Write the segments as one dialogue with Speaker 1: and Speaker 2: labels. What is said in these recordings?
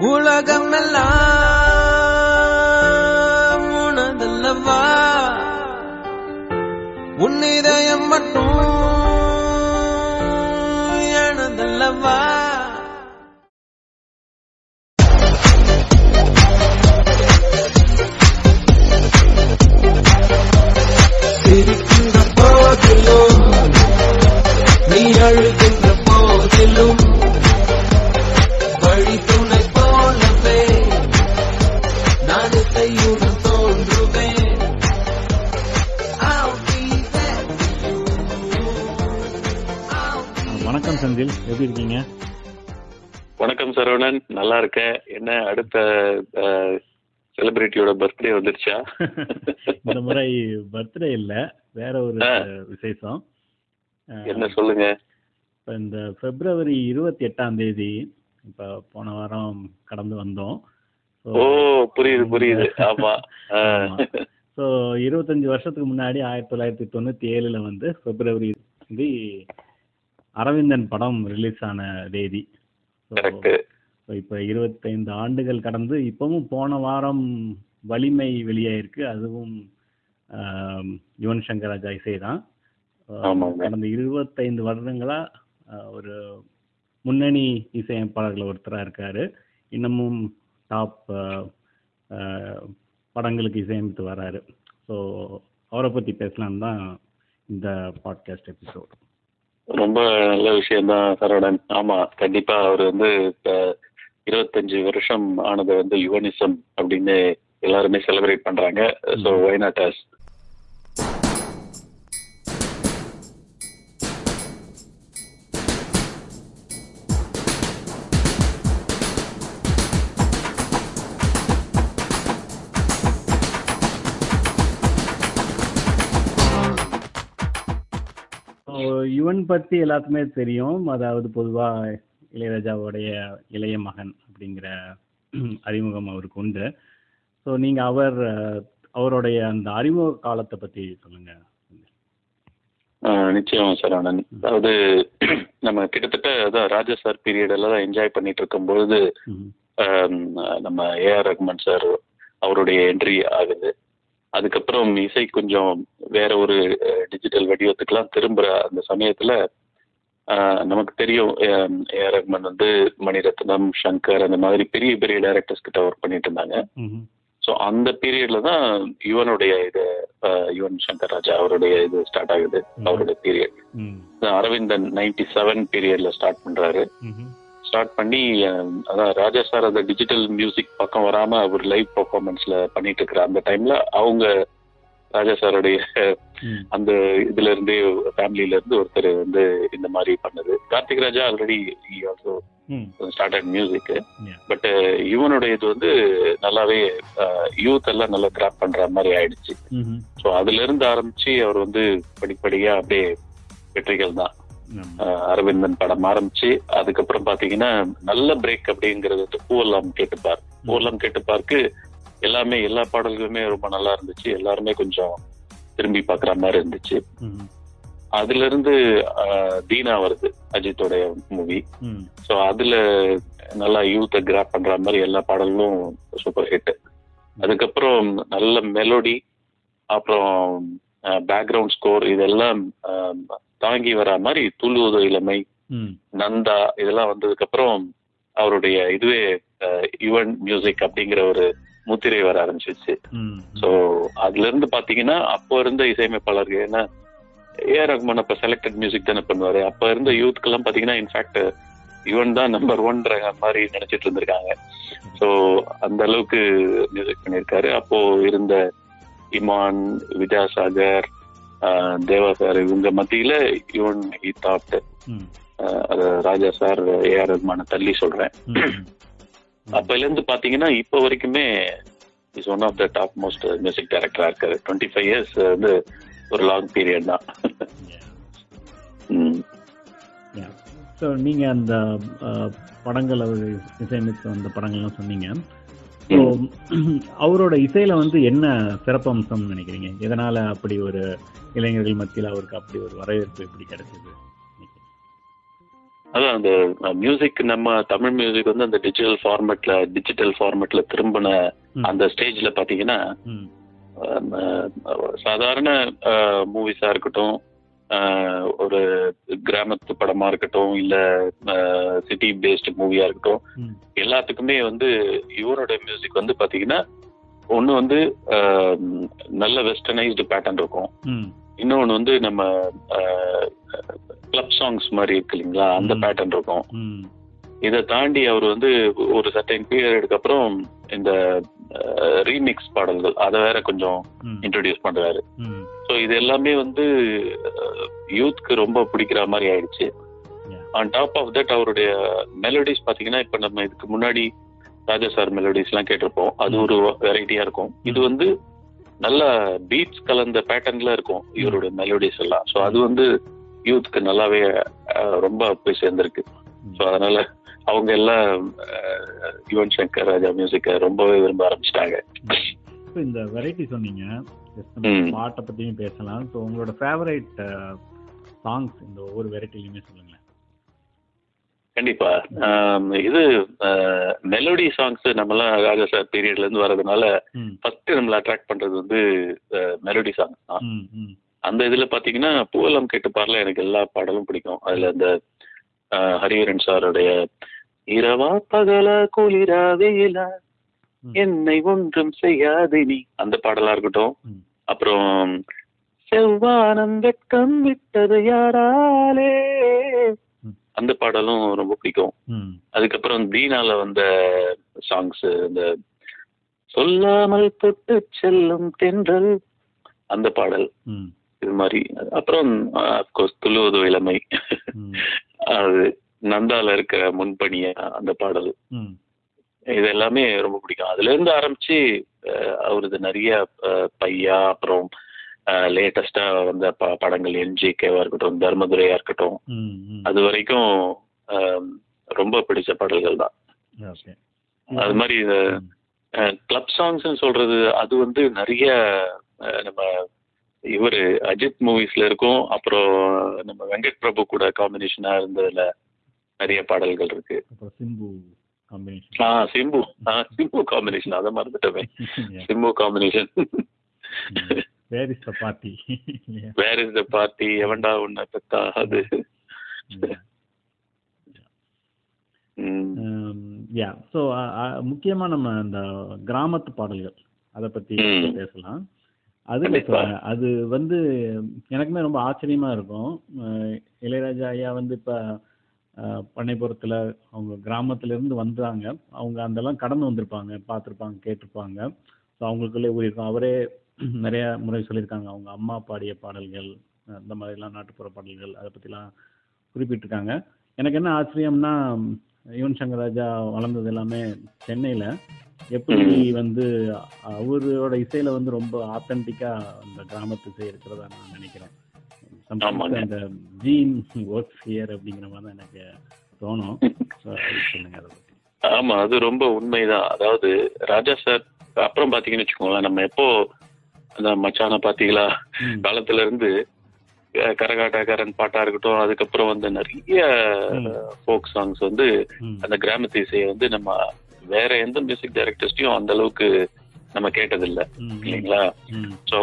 Speaker 1: உலகம் எல்லாம் உனதல்லவா? உன்னிதயம் மட்டும்
Speaker 2: சரவணன் நல்லா இருக்கேன் என்ன அடுத்த செலிபிரிட்டியோட பர்த்டே வந்துருச்சா?
Speaker 3: இந்த முறை பர்த்டே இல்ல. வேற ஒரு. விசேஷம்.
Speaker 2: என்ன சொல்லுங்க?
Speaker 3: இப்ப இந்த பிப்ரவரி இருபத்தி எட்டாம் தேதி இப்ப போன வாரம் கடந்து வந்தோம்.
Speaker 2: ஓ புரியுது புரியுது. ஆமா.
Speaker 3: ஸோ இருபத்தஞ்சு வருஷத்துக்கு முன்னாடி ஆயிரத்தி தொள்ளாயிரத்தி தொண்ணூத்தி ஏழுல வந்து பிப்ரவரி வந்து அரவிந்தன் படம் ரிலீஸ் ஆன தேதி. இப்போ இருபத்தைந்து ஆண்டுகள் கடந்து இப்பவும் போன வாரம் வலிமை வெளியாயிருக்கு. அதுவும் யுவன் சங்கர் ராஜா இசை தான். கடந்த இருபத்தைந்து வருடங்களா ஒரு முன்னணி இசையமைப்பாளர்கள் ஒருத்தராக இருக்காரு. இன்னமும் டாப் படங்களுக்கு இசையமைத்து வராரு. ஸோ அவரை பற்றி பேசலான்னு தான் இந்த பாட்காஸ்ட் எபிசோட்.
Speaker 2: ரொம்ப நல்ல விஷயம் தான் சரவணன். ஆமா கண்டிப்பா அவர் வந்து இப்ப இருபத்தஞ்சு வருஷம் ஆனது வந்து யுவனிசம் அப்படின்னு எல்லாருமே செலிப்ரேட் பண்றாங்க. So why not us
Speaker 3: so Yuvan பற்றி எல்லாத்துக்குமே தெரியும். அதாவது பொதுவாக இளையராஜாவுடைய இளைய மகன் அப்படிங்கிற அறிமுகம் அவருக்கு உண்டு. ஸோ நீங்கள் அவர் அவருடைய அந்த அறிமுக காலத்தை பற்றி சொல்லுங்கள்
Speaker 2: நிச்சயம் சரவணன் அதாவது நம்ம கிட்டத்தட்ட அதான் ராஜா சார் பீரியட் எல்லாம் தான் என்ஜாய் பண்ணிட்டு இருக்கும்பொழுது நம்ம ஏஆர் ரஹ்மான் சார் அவருடைய என்ட்ரி ஆகுது. அதுக்கப்புறம் இசை கொஞ்சம் வேற ஒரு டிஜிட்டல் வடிவத்துக்கெல்லாம் திரும்புற அந்த சமயத்துல நமக்கு தெரியும் ஏஆர் ரஹ்மான் வந்து மணிரத்னம் சங்கர் அந்த மாதிரி பெரிய பெரிய டைரக்டர்ஸ் கிட்ட ஒர்க் பண்ணிட்டு இருந்தாங்க. ஸோ அந்த பீரியட்ல தான் யுவனுடைய இது யுவன் சங்கர் ராஜா அவருடைய இது ஸ்டார்ட் ஆகுது அவருடைய பீரியட் அரவிந்தன் நைன்டி செவன் பீரியட்ல ஸ்டார்ட் பண்றாரு. ஸ்டார்ட் பண்ணி அதான் ராஜா சார் அந்த டிஜிட்டல் மியூசிக் பக்கம் வராம அவர் லைவ் பெர்ஃபார்மன்ஸ்ல பண்ணிட்டு இருக்கிற அந்த டைம்ல அவங்க ராஜா சாருடைய அந்த இதுல இருந்தே ஃபேமிலில இருந்து ஒருத்தர் வந்து இந்த மாதிரி பண்ணது. Karthik Raja already also started music
Speaker 3: Yeah.
Speaker 2: But இவனுடைய இது வந்து நல்லாவே யூத் எல்லாம் நல்லா கிராப் பண்ற மாதிரி ஆயிடுச்சு. ஸோ அதுல இருந்து ஆரம்பிச்சு அவர் வந்து படிப்படியா அப்படியே வெற்றிகள் தான். அரவிந்தன் படம் ஆரம்பிச்சு அதுக்கப்புறம் பாத்தீங்கன்னா நல்ல பிரேக் அப்படிங்கிறது வந்து பூவெல்லாம் கேட்டுப்பார். பூவெல்லாம் கேட்டுப்பார்க்கு எல்லாமே எல்லா பாடல்களுமே ரொம்ப நல்லா இருந்துச்சு. எல்லாருமே கொஞ்சம் திரும்பி பார்க்குற மாதிரி இருந்துச்சு. அதுல இருந்து தீனா வருது அஜித்தோடைய மூவி ஸோ அதுல நல்லா யூத்தை கிராப் பண்ற மாதிரி எல்லா பாடல்களும் சூப்பர் ஹிட் அதுக்கப்புறம் நல்ல மெலோடி அப்புறம் பேக்ரவுண்ட் ஸ்கோர் இதெல்லாம் தாங்கி வர மாதிரி துளுவது இளமை நந்தா இதெல்லாம் வந்ததுக்கு அப்புறம் அவருடைய இதுவே யுவன் மியூசிக் அப்படிங்கிற ஒரு முத்திரை வர ஆரம்பிச்சிச்சு ஸோ அதுல இருந்து பாத்தீங்கன்னா அப்போ இருந்த இசையமைப்பாளர்கள் ஏன்னா ஏஆர் ரஹ்மான் அப்ப செலக்டட் மியூசிக் தானே பண்ணுவாரு. அப்ப இருந்த யூத்க்கெல்லாம் பாத்தீங்கன்னா இன்ஃபேக்ட் யுவன் தான் நம்பர் ஒன்ற மாதிரி நினைச்சிட்டு இருந்திருக்காங்க. ஸோ அந்த அளவுக்கு மியூசிக் பண்ணியிருக்காரு. அப்போ இருந்த இமான் வித்யாசாகர் தேவா சார் இவங்க மத்தியில யுவன் இ அது ராஜா சார் ஏஆர் ரஹ்மான தள்ளி சொல்றேன். அப்பல இருந்து பாத்தீங்கன்னா இப்போ வரைக்குமே is one of the top most music டைரக்டரா இருக்காரு. டுவெண்ட்டி ஃபைவ் இயர்ஸ் வந்து ஒரு லாங் பீரியட் தான்.
Speaker 3: ஸோ நீங்கள் அந்த படங்கள் அவர் இசையமைத்து வந்த படங்கள்லாம் சொன்னீங்க. அவரோட இசையில வந்து என்ன சிறப்பம்சம்னு நினைக்கிறீங்க? எதனால அப்படி ஒரு இளைஞர்கள் மத்தியில் அவருக்கு அப்படி ஒரு வரவேற்பு எப்படி கிடைச்சது?
Speaker 2: அதான் அந்த மியூசிக் நம்ம தமிழ் மியூசிக் வந்து அந்த டிஜிட்டல் ஃபார்மேட்ல டிஜிட்டல் ஃபார்மேட்ல திரும்பின. அந்த ஸ்டேஜ்ல பாத்தீங்கன்னா சாதாரண மூவிஸா இருக்கட்டும் ஒரு கிராமத்து படமா இருக்கட்டும் இல்ல சிட்டி பேஸ்டு மூவியா இருக்கட்டும் எல்லாத்துக்குமே வந்து இவரோட மியூசிக் வந்து பாத்தீங்கன்னா ஒண்ணு வந்து நல்ல வெஸ்டர்னைஸ்டு பேட்டர்ன் இருக்கும். இன்னொன்னு வந்து நம்ம கிளப் சாங்ஸ் மாதிரி இருக்கு இல்லைங்களா? அந்த. பேட்டர்ன் இருக்கும். இதை தாண்டி அவர் வந்து ஒரு சர்டைன் பீரியடுக்கு அப்புறம் இந்த ரீமிக்ஸ் பாடல்கள் அதை வேற கொஞ்சம் இன்ட்ரடியூஸ் பண்றாரு. ஸோ இது எல்லாமே வந்து யூத்க்கு ரொம்ப பிடிக்கிற மாதிரி ஆயிடுச்சு. ஆன் டாப் ஆஃப் தட் அவருடைய மெலடிஸ் பாத்தீங்கன்னா இப்ப நம்ம இதுக்கு முன்னாடி ராஜா சார் மெலடிஸ் எல்லாம் கேட்டிருப்போம். அது. ஒரு வெரைட்டியா இருக்கும். இது வந்து நல்ல பீட்ஸ் கலந்த பேட்டர்ன்ல இருக்கும் இவருடைய மெலடிஸ் எல்லாம். ஸோ அது வந்து யூத்க்கு நல்லாவே ரொம்ப போய் சேர்ந்திருக்கு. ஸோ அதனால அவங்க எல்லாம் யுவன் சங்கர் ராஜா மியூசிக்கை ரொம்பவே விரும்ப ஆரம்பிச்சிட்டாங்க.
Speaker 3: இப்போ இந்த வெரைட்டி சொன்னீங்க. பாட்டை பற்றியும் பேசலாம். ஸோ உங்களோட ஃபேவரைட் சாங்ஸ் இந்த ஒவ்வொரு வெரைட்டிலையுமே சொல்லுங்களேன்.
Speaker 2: கண்டிப்பா. இது மெலோடி சாங்ஸ் நம்மலாம் ராஜா சார் பீரியட்ல இருந்து வர்றதுனால ஃபர்ஸ்ட் நம்மள அட்ராக்ட் பண்றது வந்து மெலோடி சாங்ஸ் தான். அந்த இதுல பாத்தீங்கன்னா பூவலம் கேட்டு பாடல எனக்கு எல்லா பாடலும் பிடிக்கும். அதுல அஹ், ஹரிஹரன் சாருடைய இரவா பகல குளிரா வெயிலா. என்னை ஒன்றும் செய்யாது நீ. அந்த பாடலா இருக்கட்டும். அப்புறம் செவ்வானம் வெட்கம் விட்டது யாராலே. அந்த பாடலும் ரொம்ப பிடிக்கும். அதுக்கப்புறம் தீனால வந்த சாங்ஸ் இந்த சொல்லாமல் தொட்டு செல்லும் தென்றல். அந்த பாடல். இது மாதிரி. அப்புறம் அப்கோர்ஸ் துளுவதோ இளமை. அது நந்தால இருக்கிற முன்பணிய அந்த பாடல். இது எல்லாமே ரொம்ப பிடிக்கும். அதுல இருந்து ஆரம்பிச்சு அவரது நிறைய பையா அப்புறம் லேட்டஸ்டா வந்த ப- படங்கள் என்ஜிகேவா இருக்கட்டும் தர்மதுரையா இருக்கட்டும் அது வரைக்கும் ரொம்ப பிடிச்ச பாடல்கள் தான். அது மாதிரி இந்த கிளப் சாங்ஸ் சொல்றது அது வந்து நிறைய நம்ம இவரு அஜித் மூவிஸ்ல இருக்கும் அப்புறம் நம்ம வெங்கட் பிரபு கூட காம்பினேஷனா இருந்ததுல நிறைய பாடல்கள் இருக்கு.
Speaker 3: காம்பினேஷன்
Speaker 2: ஆ சிம்பு ஆ சிம்பு காம்பினேஷன் அதை மறந்துட்டவே Simbu combination
Speaker 3: where is the party
Speaker 2: where is the party எவன்டா உன்னை பெத்தா அது.
Speaker 3: யா ஸோ முக்கியமாக நம்ம இந்த கிராமத்து பாடல்கள் அதை பற்றி
Speaker 2: ம்.
Speaker 3: பேசலாம். சொல்றேன். அது வந்து எனக்குமே ரொம்ப ஆச்சரியமா இருக்கும் இளையராஜா ஐயா வந்து இப்போ பண்ணைப்புறத்தில் அவங்க கிராமத்துல இருந்து வந்தாங்க. அவங்க அதெல்லாம் கடந்து வந்திருப்பாங்க பார்த்துருப்பாங்க கேட்டிருப்பாங்க. ஸோ அவங்களுக்குள்ளே ஊறியிருக்கும் அவரே நிறைய முறை சொல்லியிருக்காங்க. அவங்க அம்மா பாடிய பாடல்கள் அந்த இந்த மாதிரிலாம் நாட்டுப்புற பாடல்கள் அதை பற்றிலாம் குறிப்பிட்டிருக்காங்க. எனக்கு என்ன ஆச்சரியம்னா யுவன் சங்கர் ராஜா வளர்ந்தது எல்லாமே சென்னையில். எப்படி வந்து அவரோட இசையில் வந்து ரொம்ப ஆத்தன்டிக்காக அந்த கிராமத்து இசை இருக்கிறதா நான் நினைக்கிறேன். அந்த ஜீன் ஒர்க்ஸ் ஹியர் அப்படிங்கிற மாதிரி தான் எனக்கு தோணும் சொல்லுங்க அதை
Speaker 2: ஆமா அது ரொம்ப உண்மைதான் அதாவது ராஜா சார் அப்புறம் பாத்தீங்கன்னு வச்சுக்கோங்களேன் நம்ம எப்போ அந்த மச்சான பாத்தீங்களா. காலத்துல இருந்து கரகாட்டக்காரன் பாட்டா இருக்கட்டும் அதுக்கப்புறம் வந்து நிறைய. ஃபோக் சாங்ஸ் வந்து. அந்த கிராமத்து இசையை வந்து நம்ம வேற எந்த மியூசிக் டைரக்டர்ஸ்டையும் அந்த அளவுக்கு நம்ம கேட்டதில்ல. இல்லைங்களா
Speaker 3: ம்.
Speaker 2: ஸோ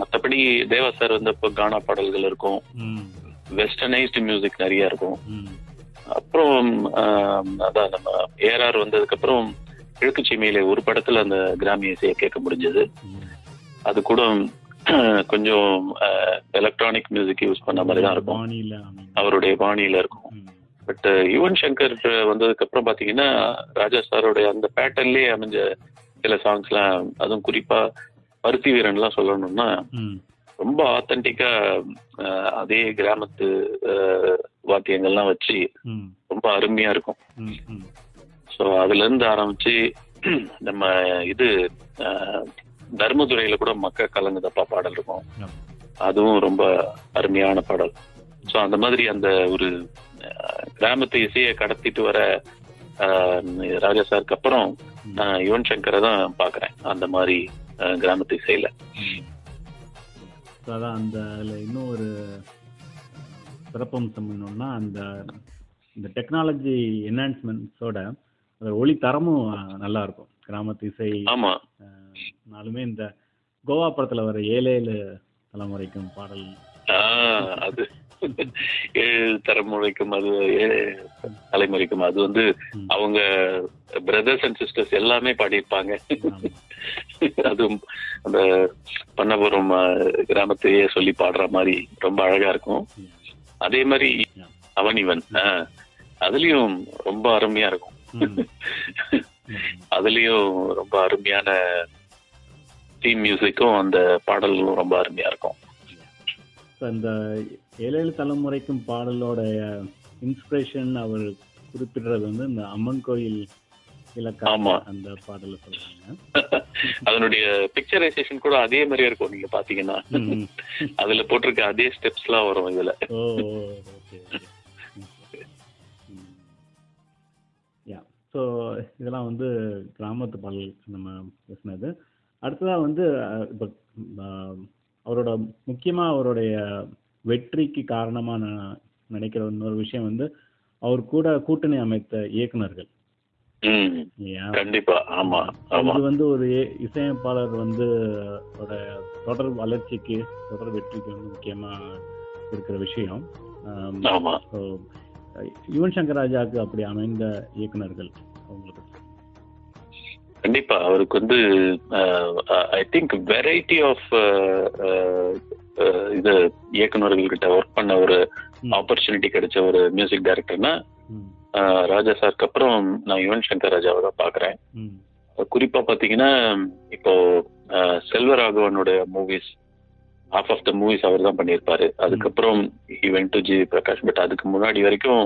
Speaker 2: மற்றபடி தேவா சார் வந்து இப்போ கானா பாடல்கள் இருக்கும். வெஸ்டர்னைஸ்டு மியூசிக் நிறைய இருக்கும். அப்புறம் அதான் நம்ம ஏஆர்ஆர் வந்ததுக்கு அப்புறம் கிழக்கு சீமையில ஒரு படத்துல அந்த கிராமிய இசையை கேட்க முடிஞ்சது. அது கூட கொஞ்சம் எலக்ட்ரானிக் மியூசிக் யூஸ் பண்ண மாதிரி தான் இருக்கும். அவருடைய பாணியில இருக்கும். பட் யுவன் சங்கர் வந்ததுக்கு அப்புறம் பாத்தீங்கன்னா ராஜா சாரோடைய அந்த பேட்டர்ன்லயே அமைஞ்ச சில சாங்ஸ்லாம் அதுவும் குறிப்பா பருத்தி வீரன்லாம் சொல்லணும்னா
Speaker 3: ம்.
Speaker 2: ரொம்ப ஆத்தென்டிக்கா அதே கிராமத்து வாத்தியங்கள்லாம் வச்சு. ரொம்ப அருமையா இருக்கும். ஸோ அதுல இருந்து ஆரம்பிச்சு நம்ம இது அஹ், தர்மதுரையில கூட மக்க கலங்குதப்பா பாடல் இருக்கும். அதுவும் ரொம்ப அருமையான பாடல் ஸோ அந்த மாதிரி அந்த ஒரு கிராமத்து இசையை கடத்திட்டு வர ராஜா சாருக்கு அப்புறம் நான் யுவன் சங்கரை தான் பாக்குறேன் அந்த மாதிரி கிராமத்து இசையில.
Speaker 3: அதான் அந்த அதில் இன்னும் ஒரு சிறப்பம்சம் என்னன்னா அந்த இந்த டெக்னாலஜி என்ஹான்ஸ்மெண்ட்ஸோட அதோட ஒளி தரமும் நல்லா இருக்கும் கிராமத்து இசை நாலுமே இந்த கோவா படத்துல வர ஏழு ஏழு தலைமுறைக்கும் பாடல்.
Speaker 2: அது. தலைமுறைக்கும் அது ஏழு தலைமுறைக்கும் அது வந்து. அவங்க பிரதர்ஸ் அண்ட் சிஸ்டர்ஸ் எல்லாமே பாடியிருப்பாங்க. அதுவும் அந்த பண்ணபுரம் கிராமத்தையே சொல்லி பாடுற மாதிரி ரொம்ப அழகா இருக்கும் அதே மாதிரி. அவனிவன் அதுலயும் ரொம்ப அருமையா இருக்கும். அதுலயும் ரொம்ப அருமையான தீம் மியூசிக்கும் அந்த பாடல்களும் ரொம்ப அருமையா இருக்கும்
Speaker 3: So, இந்த ஏழு ஏழு தலைமுறைக்கும் பாடலோட இன்ஸ்பிரேஷன் அவர் குறிப்பிடுறது வந்து இந்த அம்மன் கோயில் இலக்கண
Speaker 2: ஆமா.
Speaker 3: அந்த பாடலை சொல்றாங்க.
Speaker 2: அதனுடைய பிக்சரைசேஷன் கூட அதே மாதிரியே இருக்கும் நீங்க பாத்தீங்கன்னா. அதுல போட்டிருக்க அதே ஸ்டெப்ஸ் எல்லாம் வரும் இதுல.
Speaker 3: ஓ ஓகே யா ஸோ இதெல்லாம் வந்து கிராமத்து பாடல் நம்ம பேசினது. அடுத்ததா வந்து இப்போ அவரோட முக்கியமா அவருடைய வெற்றிக்கு காரணமா நான் நினைக்கிற இன்னொரு விஷயம் வந்து அவர் கூட கூட்டணி அமைத்த இயக்குனர்கள்
Speaker 2: கண்டிப்பா. ஆமா
Speaker 3: இது வந்து ஒரு இசையமைப்பாளர் வந்து தொடர் வளர்ச்சிக்கு தொடர் வெற்றிக்கு வந்து முக்கியமா இருக்கிற விஷயம். யுவன் சங்கர் ராஜாவுக்கு அப்படி அமைந்த இயக்குனர்கள் அவங்களுக்கு
Speaker 2: கண்டிப்பா. அவருக்கு வந்து ஐ திங்க் வெரைட்டி ஆஃப் இது இயக்குநர்கள் கிட்ட ஒர்க் பண்ண ஒரு. ஆப்பர்ச்சுனிட்டி கிடைச்ச ஒரு மியூசிக் டைரக்டர்னா ராஜா சாருக்கு அப்புறம் நான் யுவன் சங்கர் ராஜாவை தான் பாக்குறேன். குறிப்பா பாத்தீங்கன்னா இப்போ அஹ், செல்வராகவனுடைய movies half of the movies அவர் தான் பண்ணியிருப்பாரு. அதுக்கப்புறம் even to G Prakash but அதுக்கு முன்னாடி வரைக்கும்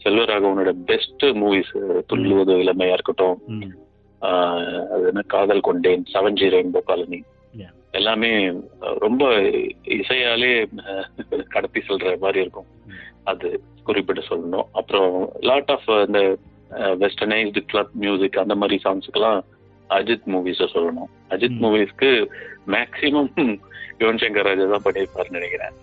Speaker 2: செல்வராகவனோட பெஸ்ட் மூவிஸ் துள்ளுவது இளமையா இருக்கட்டும். அது என்ன காதல் கொண்டேன் செவன் ஜி ரெயின்போ காலனி. எல்லாமே ரொம்ப இசையாலே கடத்தி செல்ற மாதிரி இருக்கும். அது குறிப்பிட்டு சொல்லணும் அப்புறம் லாட் ஆஃப் இந்த வெஸ்டர்னைஸ்டு கிளப் மியூசிக் அந்த மாதிரி சாங்ஸுக்கெல்லாம் அஜித் மூவிஸ சொல்லணும் அஜித். மூவிஸ்க்கு மேக்சிமம் யுவன் சங்கர் ராஜா தான் பண்ணியிருப்பாருன்னு நினைக்கிறேன்.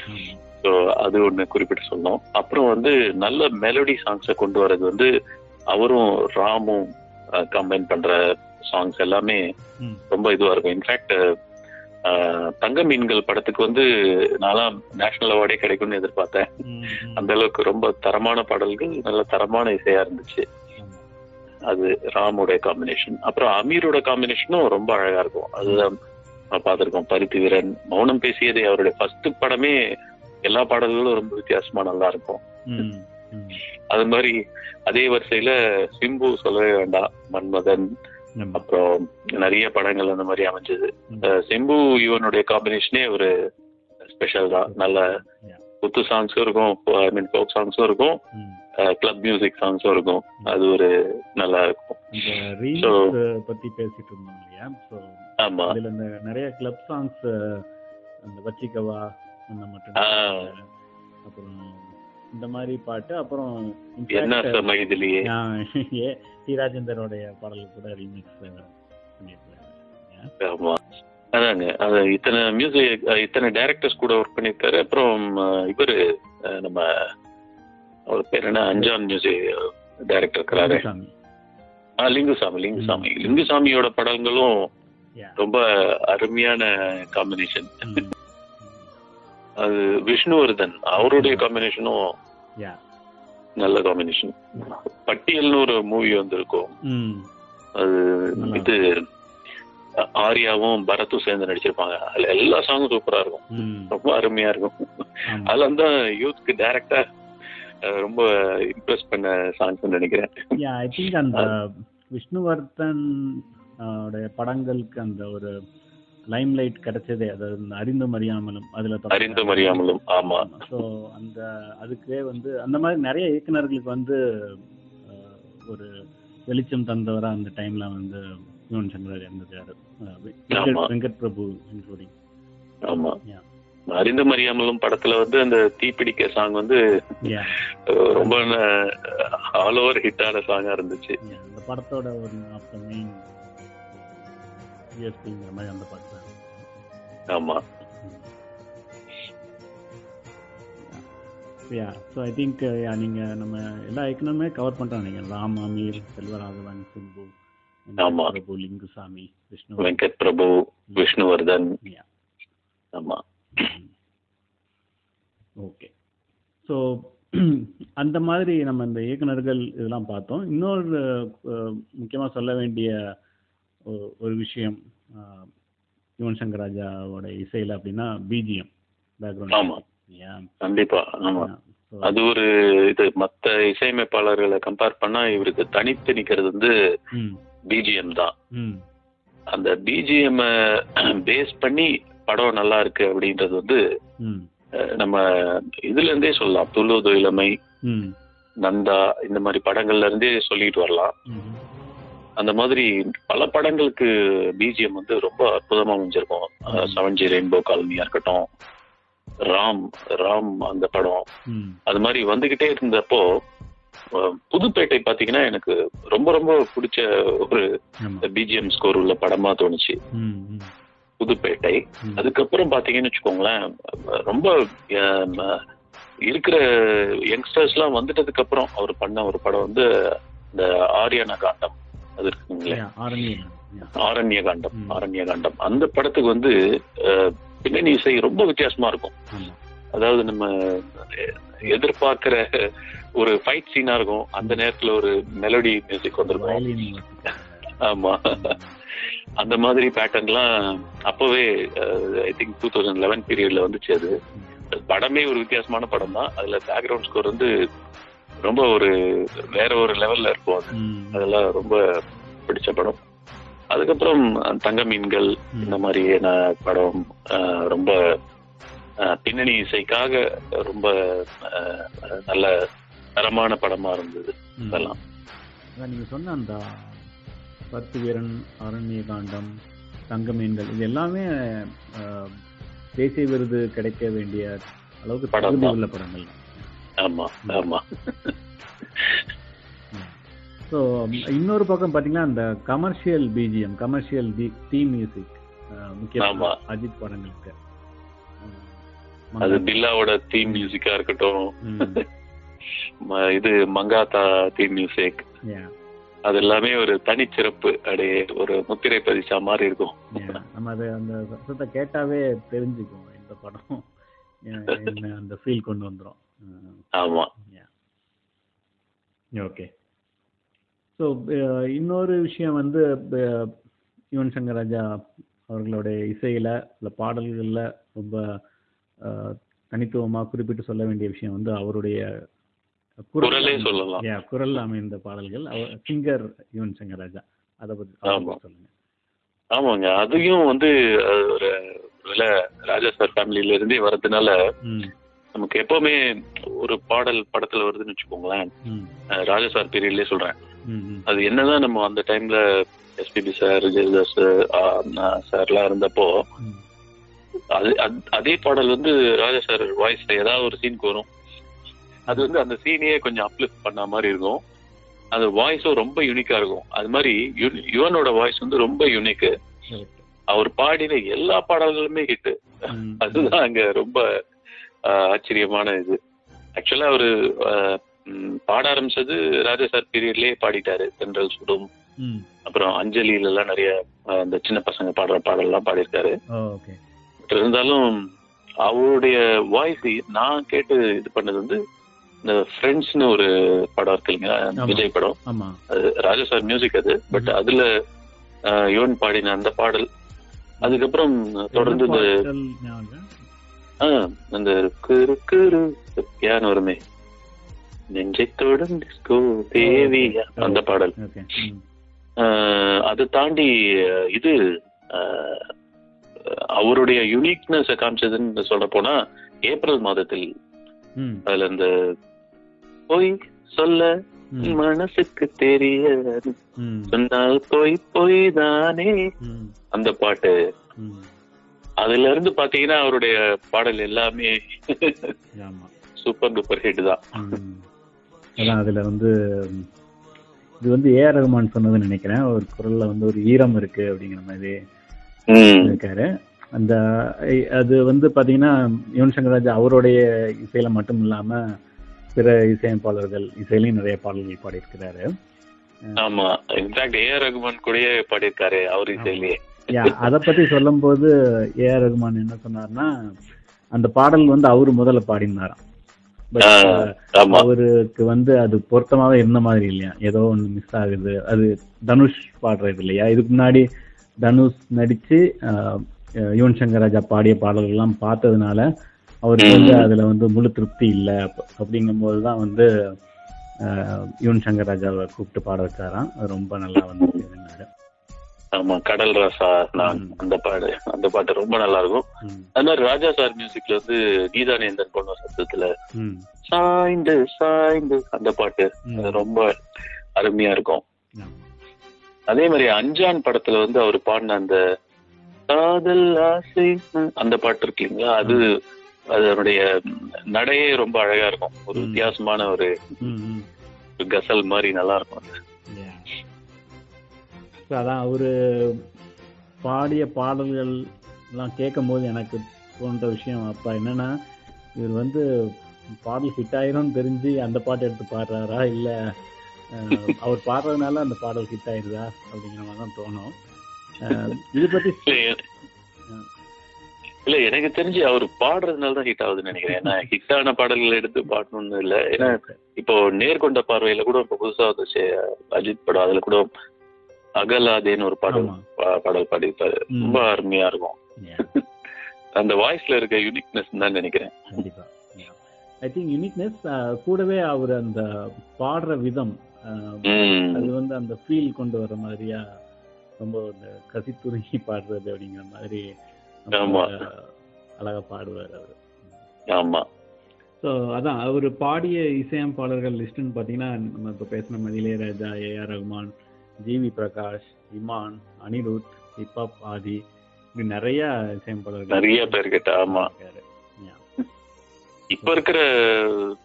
Speaker 2: ஸோ அது ஒன்று குறிப்பிட்டு சொல்லணும் அப்புறம் வந்து நல்ல மெலடி சாங்ஸை கொண்டு வர்றது வந்து அவரும் ராமும் கம்பைன் பண்ற சாங்ஸ் எல்லாமே ரொம்ப இதுவா இருக்கும் இன்ஃபேக்ட் தங்க மீன்கள் படத்துக்கு வந்து நான்லாம் நேஷனல் அவார்டே கிடைக்கும்னு எதிர்பார்த்தேன். அந்த அளவுக்கு ரொம்ப தரமான பாடல்கள் நல்ல தரமான இசையா இருந்துச்சு. அது ராமோட காம்பினேஷன் அப்புறம் அமீரோட காம்பினேஷனும் ரொம்ப அழகா இருக்கும் அதுதான் நான் பார்த்திருக்கோம் பருத்தி வீரன் மௌனம் பேசியதே அவருடைய ஃபர்ஸ்ட் படமே எல்லா பாடல்களும் ரொம்ப வித்தியாசமா நல்லா இருக்கும். அது மாதிரி அதே வரிசையில சிம்பு சொல்லவே வேண்டாம் மன்மதன். அப்புறம் நிறைய படங்கள் அந்த மாதிரி அமைஞ்சது. சிம்பு இவனுடைய காம்பினேஷனே ஒரு ஸ்பெஷல் தான். நல்ல. குத்து சாங்ஸும் இருக்கும். ஐ மீன் ஃபோக் சாங்ஸும் இருக்கும். கிளப் மியூசிக் சாங்ஸும் இருக்கும். அது ஒரு நல்லா இருக்கும்.
Speaker 3: பத்தி பேசிட்டு இருந்தோம் இல்லையா? ஸோ
Speaker 2: ஆமா.
Speaker 3: அதுல இந்த நிறைய கிளப் சாங்ஸ் அந்த வச்சிக்கவா அந்த மட்டும். அப்புறம் இந்த மாதிரி பாட்டு. அப்புறம் in
Speaker 2: என்ன
Speaker 3: fact,
Speaker 2: சம இதுலயே
Speaker 3: ஆ, ஏ டி ராஜேந்தரோடைய பாடல் கூட ரீமிக்ஸ் பண்ணியிருக்காங்க
Speaker 2: அதாங்க. அது இத்தனை மியூசிக் இத்தனை டைரக்டர்ஸ் கூட ஒர்க் பண்ணியிருக்காரு. அப்புறம் இவரு நம்ம அவர் பேர் என்ன? அஞ்சான் மியூசிக் டைரக்டர் இருக்கிறாரு. லிங்குசாமி. லிங்குசாமி லிங்குசாமியோட படங்களும். ரொம்ப அருமையான காம்பினேஷன். அது விஷ்ணுவர்தன் அவருடைய காம்பினேஷனும் நல்ல காம்பினேஷன் பட்டியல்னு ஒரு மூவி வந்திருக்கும். அது இது ஆர்யாவும் பரத்தும் சேர்ந்து நடிச்சிருப்பாங்க. அதுல எல்லா சாங்கும் சூப்பரா இருக்கும். ரொம்ப அருமையா இருக்கும். அதுல வந்து யூத்க்கு டைரக்டா ரொம்ப இம்ப்ரெஸ் பண்ண சாங்ஸ் நினைக்கிறேன்.
Speaker 3: விஷ்ணுவர்தன் படங்களுக்கு அந்த ஒரு லைம் லைட் கிடைச்சதே அதாவது அறிந்தும் அறியாமலும் அதுல
Speaker 2: அறிந்தும் அறியாமலும் ஆமா.
Speaker 3: ஸோ அந்த அதுக்கே வந்து அந்த மாதிரி நிறைய இயக்குனர்களுக்கு வந்து ஒரு வெளிச்சம் தந்தவரா அந்த டைம்ல வந்து யுவன் சங்கர் இருந்திருக்காரு வெங்கட் பிரபு இன்க்ளூடிங்
Speaker 2: ஆமா. அறிந்தும் அறியாமலும் படத்துல வந்து அந்த தீப்பிடிக்க சாங் வந்து ரொம்ப ஆல் ஓவர் ஹிட்டான சாங்கா இருந்துச்சு.
Speaker 3: அந்த படத்தோட ஒரு ஆஃப் த மெயின் யூஎஸ்பிங்கிற மாதிரி அந்த பாட்டு தான்.
Speaker 2: ஆமா.
Speaker 3: Yeah so I think yeah நீங்கள் நம்ம எல்லா இயக்குனருமே கவர் பண்ணுறோம் நீங்கள் ராம் அமீர் செல்வராகவன் சிம்பு. பிரபு லிங்குசாமி விஷ்ணு.
Speaker 2: வெங்கட் பிரபு விஷ்ணுவர்தன். ஆமா.
Speaker 3: ஓகே ஸோ அந்த மாதிரி நம்ம இந்த இயக்குனர்கள் இதெல்லாம் பார்த்தோம். இன்னொரு முக்கியமாக சொல்ல வேண்டிய ஒரு விஷயம் யுவன் சங்கர் ராஜாவோட இசையில் அப்படின்னா பிஜிஎம்
Speaker 2: ஆமா.
Speaker 3: பேக்ரவுண்ட்
Speaker 2: கண்டிப்பா ஆமா. அது ஒரு இது மத்த இசையமைப்பாளர்களை கம்பேர் பண்ணா இவருக்கு தனித்து நிக்கிறது வந்து பிஜிஎம் தான். அந்த பிஜிஎம் பேஸ் பண்ணி படம் நல்லா இருக்கு அப்படின்றது வந்து நம்ம இதுல இருந்தே சொல்லலாம். துள்ளுவது இளமை
Speaker 3: ம்.
Speaker 2: நந்தா இந்த மாதிரி படங்கள்ல இருந்தே சொல்லிட்டு வரலாம். அந்த மாதிரி பல படங்களுக்கு பிஜிஎம் வந்து ரொம்ப அற்புதமா அமைஞ்சிருக்கும். செவன் ஜி ரெயின்போ காலனியா இருக்கட்டும் ராம் ராம் அந்த படம். அது மாதிரி வந்துகிட்டே இருந்தப்போ புதுப்பேட்டை பாத்தீங்கன்னா எனக்கு ரொம்ப ரொம்ப பிடிச்ச ஒரு பிஜிஎம் ஸ்கோர் உள்ள படமா தோணுச்சு. புதுப்பேட்டை. அதுக்கப்புறம் பாத்தீங்கன்னு வச்சுக்கோங்களேன் ரொம்ப இருக்கிற யங்ஸ்டர்ஸ் எல்லாம் வந்துட்டதுக்கு அப்புறம் அவர் பண்ண ஒரு படம் வந்து இந்த ஆரியன காண்டம். அது இருக்குங்களே
Speaker 3: Yeah, ஆரண்யம் Yeah.
Speaker 2: ஆரண்ய காண்டம்
Speaker 3: ம்.
Speaker 2: ஆரண்ய காண்டம் அந்த படத்துக்கு வந்து பின்னணி இசை ரொம்ப வித்தியாசமா இருக்கும். அதாவது நம்ம எதிர்பார்க்கிற ஒரு ஃபைட் சீனா இருக்கும். அந்த நேரத்துல ஒரு மெலோடி மியூசிக் வந்திருக்கும். ஆமா. அந்த மாதிரி பேட்டர்ன்லாம் அப்பவே I think two thousand eleven பீரியட்ல வந்துச்சு அது. படமே ஒரு வித்தியாசமான படம் தான் அதுல பேக்ரவுண்ட் ஸ்கோர் வந்து ரொம்ப ஒரு வேற ஒரு லெவல்ல இருக்கும் அது. அதெல்லாம் ரொம்ப பிடிச்ச படம். அதுக்கப்புறம் தங்க மீன்கள் இந்த மாதிரியான படம் ரொம்ப பின்னணி இசைக்காக ரொம்ப நல்ல தரமான படமா இருந்தது இதெல்லாம்
Speaker 3: நீங்க சொன்ன அந்த பத்து வீரன் அரண்ய காண்டம் தங்க மீன்கள் இது எல்லாமே தேசிய விருது கிடைக்க வேண்டிய அளவுக்கு படங்கள்.
Speaker 2: ஆமா ஆமா.
Speaker 3: ஸோ இன்னொரு பக்கம் பார்த்தீங்கன்னா அந்த commercial BGM commercial theme music முக்கியமாக
Speaker 2: ஆமா.
Speaker 3: அஜித் படங்களுக்கு.
Speaker 2: அது பில்லாவோட தீம் மியூசிக்கா இருக்கட்டும். இது மங்காத்தா தீம் மியூசிக் அது எல்லாமே ஒரு தனிச்சிறப்பு அப்படியே ஒரு முத்திரை பதிச்சா மாதிரி இருக்கும்.
Speaker 3: நம்ம அது அந்த சத்தத்தை கேட்டாவே தெரிஞ்சுக்குவோம் இந்த படம். அந்த ஃபீல் கொண்டு வந்துரும்.
Speaker 2: ஆமா
Speaker 3: ஓகே ஸோ இன்னொரு விஷயம் வந்து யுவன் சங்கர் ராஜா அவர்களுடைய இசையில் இல்லை பாடல்களில் ரொம்ப அஹ், தனித்துவமா குறிப்பிட்டு சொல்ல வேண்டிய விஷயம் வந்து அவருடைய
Speaker 2: குரலே சொல்லலாம்.
Speaker 3: குரல் அமைந்த பாடல்கள் அவர் சிங்கர் யுவன் சங்கர் ராஜா அதை பற்றி சொல்லுங்க
Speaker 2: ஆமாங்க அதையும் வந்து ஒரு ராஜா சார் ஃபேமிலியில இருந்தே வர்றதுனால
Speaker 3: ம்
Speaker 2: நமக்கு எப்பவுமே ஒரு பாடல் படத்துல வருதுன்னு வச்சுக்கோங்களேன். ராஜா சார் பீரியட்லயே சொல்றேன். அது என்னதான் நம்ம அந்த டைம்ல எஸ்பிபி சார் ஜெயதாஸ் சார்லாம் இருந்தப்போ
Speaker 3: ம்.
Speaker 2: அது அத்- பாடல் வந்து ராஜா சார் வாய்ஸ்ல ஏதாவது ஒரு சீனுக்கு வரும். அது வந்து அந்த சீனையே கொஞ்சம் அப்லிஃப்ட் பண்ண மாதிரி இருக்கும். அது வாய்ஸும் ரொம்ப யூனிக்கா இருக்கும். அது மாதிரி யுவனோட வாய்ஸ் வந்து ரொம்ப
Speaker 3: correct.
Speaker 2: அவர் பாடின எல்லா பாடல்களுமே ஹிட் அதுதான் அங்க ரொம்ப ஆச்சரியமான இது. ஆக்சுவலா அவரு பாட ஆரம்பிச்சது ராஜா சார் பீரியட்லயே பாடிட்டாரு தென்றல் சுடும் அப்புறம் அஞ்சலியில எல்லாம் நிறைய இந்த சின்ன பசங்க பாடுற பாடல்லாம் பாடியிருக்காரு.
Speaker 3: ஓ ஓகே.
Speaker 2: பட் இருந்தாலும் அவருடைய வாய்ஸ் நான் கேட்டு இது பண்ணது வந்து இந்த ஃப்ரெண்ட்ஸ்னு ஒரு படம் இருக்கு இல்லைங்களா. விஜய் படம். அது ராஜா சார் மியூசிக் அது. பட் அதுல யுவன் பாடின அந்த பாடல் அதுக்கப்புறம் தொடர்ந்து அந்த பியானோ வருமே. நெஞ்சை தொடும் டிஸ்கோ தேவியா அந்த பாடல். அதை தாண்டி இது அவருடைய யுனிக்னஸ் காமிச்சதுன்னு சொல்ல போனா ஏப்ரல் மாதத்தில் அதுல இந்த பொய் சொல்ல மனசுக்கு தெரிய சொன்னால் பொய் பொய் தானே. அந்த பாட்டு. அதுல இருந்து பாத்தீங்கன்னா அவருடைய பாடல் எல்லாமே சூப்பர் டூப்பர் ஹிட் தான்.
Speaker 3: அதான் அதுல வந்து இது வந்து ஏஆர் ரகுமான் சொன்னதுன்னு நினைக்கிறேன். ஒரு குரல்ல வந்து ஒரு ஈரம் இருக்கு அப்படிங்கிற மாதிரி. இருக்காரு அந்த அது வந்து பாத்தீங்கன்னா யுவன் சங்கர் ராஜா அவருடைய இசையில மட்டும் இல்லாம பிற இசையமைப்பாளர்கள் இசையிலையும் நிறைய பாடல்கள் பாடியிருக்கிறாரு.
Speaker 2: ஆமா. இன்ஃபேக்ட் ஏ ரகுமான் கூடயே பாடியிருக்காரு அவர் இசையிலேயே.
Speaker 3: அதை பத்தி சொல்லும்போது ஏ ஆர் ரகுமான் என்ன சொன்னார்னா அந்த பாடல் வந்து அவரு முதல்ல பாடினாராம்.
Speaker 2: ஆமா.
Speaker 3: அவருக்கு வந்து அது பொருத்தமாவே இருந்த மாதிரி இல்லையா? ஏதோ ஒன்று மிஸ் ஆகுது. அது தனுஷ் பாடுறது இல்லையா? இதுக்கு முன்னாடி தனுஷ் நடிச்சு யுவன் சங்கர் ராஜா பாடிய பாடல்கள்லாம் பார்த்ததுனால அவருக்கு வந்து அதுல வந்து முழு திருப்தி இல்லை. அப்படிங்கும்போது தான் வந்து யுவன் சங்கர் ராஜாவை கூப்பிட்டு பாட வச்சாராம். ரொம்ப நல்லா வந்து
Speaker 2: ஆமா கடல் ரசா நான். அந்த பாடு அந்த பாட்டு ரொம்ப நல்லா இருக்கும் அது மாதிரி ராஜா சார் மியூசிக்ல வந்து நீதானேந்தன் பொண்ணு சத்தத்துல சாய்ந்து சாய்ந்து அந்த பாட்டு. ரொம்ப அருமையா இருக்கும். அதே மாதிரி அஞ்சான் படத்துல வந்து அவர் பாடின அந்த காதல் ஆசை அந்த பாட்டு இருக்கு இல்லைங்களா? அது அதனுடைய நடையே ரொம்ப அழகா இருக்கும். ஒரு. வித்தியாசமான ஒரு கசல் மாதிரி நல்லா இருக்கும் அது.
Speaker 3: அதான் அவரு பாடிய பாடல்கள் எல்லாம் கேட்கும் போது எனக்கு தோன்ற விஷயம் அப்பா என்னன்னா இவர் வந்து பாடல் ஹிட் ஆயிரும்னு தெரிஞ்சு அந்த பாட்டு எடுத்து பாடுறாரா? இல்ல அவர் பாடுறதுனால அந்த பாடல் ஹிட் ஆயிருதா? அப்படிங்கிற மாதிரி தான் தோணும். இது பத்தி
Speaker 2: இல்ல எனக்கு தெரிஞ்சு அவர் பாடுறதுனால தான் ஹிட் ஆகுதுன்னு நினைக்கிறேன். ஏன்னா ஹிட் ஆன பாடல்கள் எடுத்து பாடணும்னு இல்ல. ஏன்னா இப்போ நேர்கொண்ட பார்வையில கூட இப்போ புதுசா வந்துச்சு அஜித் படம் அதுல கூட அகலாதேன்னு ஒரு பாடல் பாடல் பாடியிருப்பாரு. ரொம்ப அருமையா இருக்கும். அந்த வாய்ஸ்ல இருக்க யூனிக்னஸ் தான் நினைக்கிறேன்.
Speaker 3: ஐ திங்க் யூனிக்னஸ் கூடவே அவர் அந்த பாடுற விதம். அது வந்து அந்த ஃபீல் கொண்டு வர மாதிரியா ரொம்ப இந்த கசித்துருகி பாடுறது அப்படிங்கிற மாதிரி. அழகா பாடுவார் அவர்.
Speaker 2: ஆமா.
Speaker 3: ஸோ அதான் அவர் பாடிய இசையமைப்பாளர்கள் லிஸ்ட்னு பார்த்தீங்கன்னா நம்ம இப்போ பேசின மாதிரி Ilaiyaraaja AR Rahman GV Prakash Imman Anirudh hip hop Aadhi இப்படி நிறைய இசையமைப்பாளர்கள்
Speaker 2: நிறைய பேர் கிட்ட ஆமா. இப்ப இருக்கிற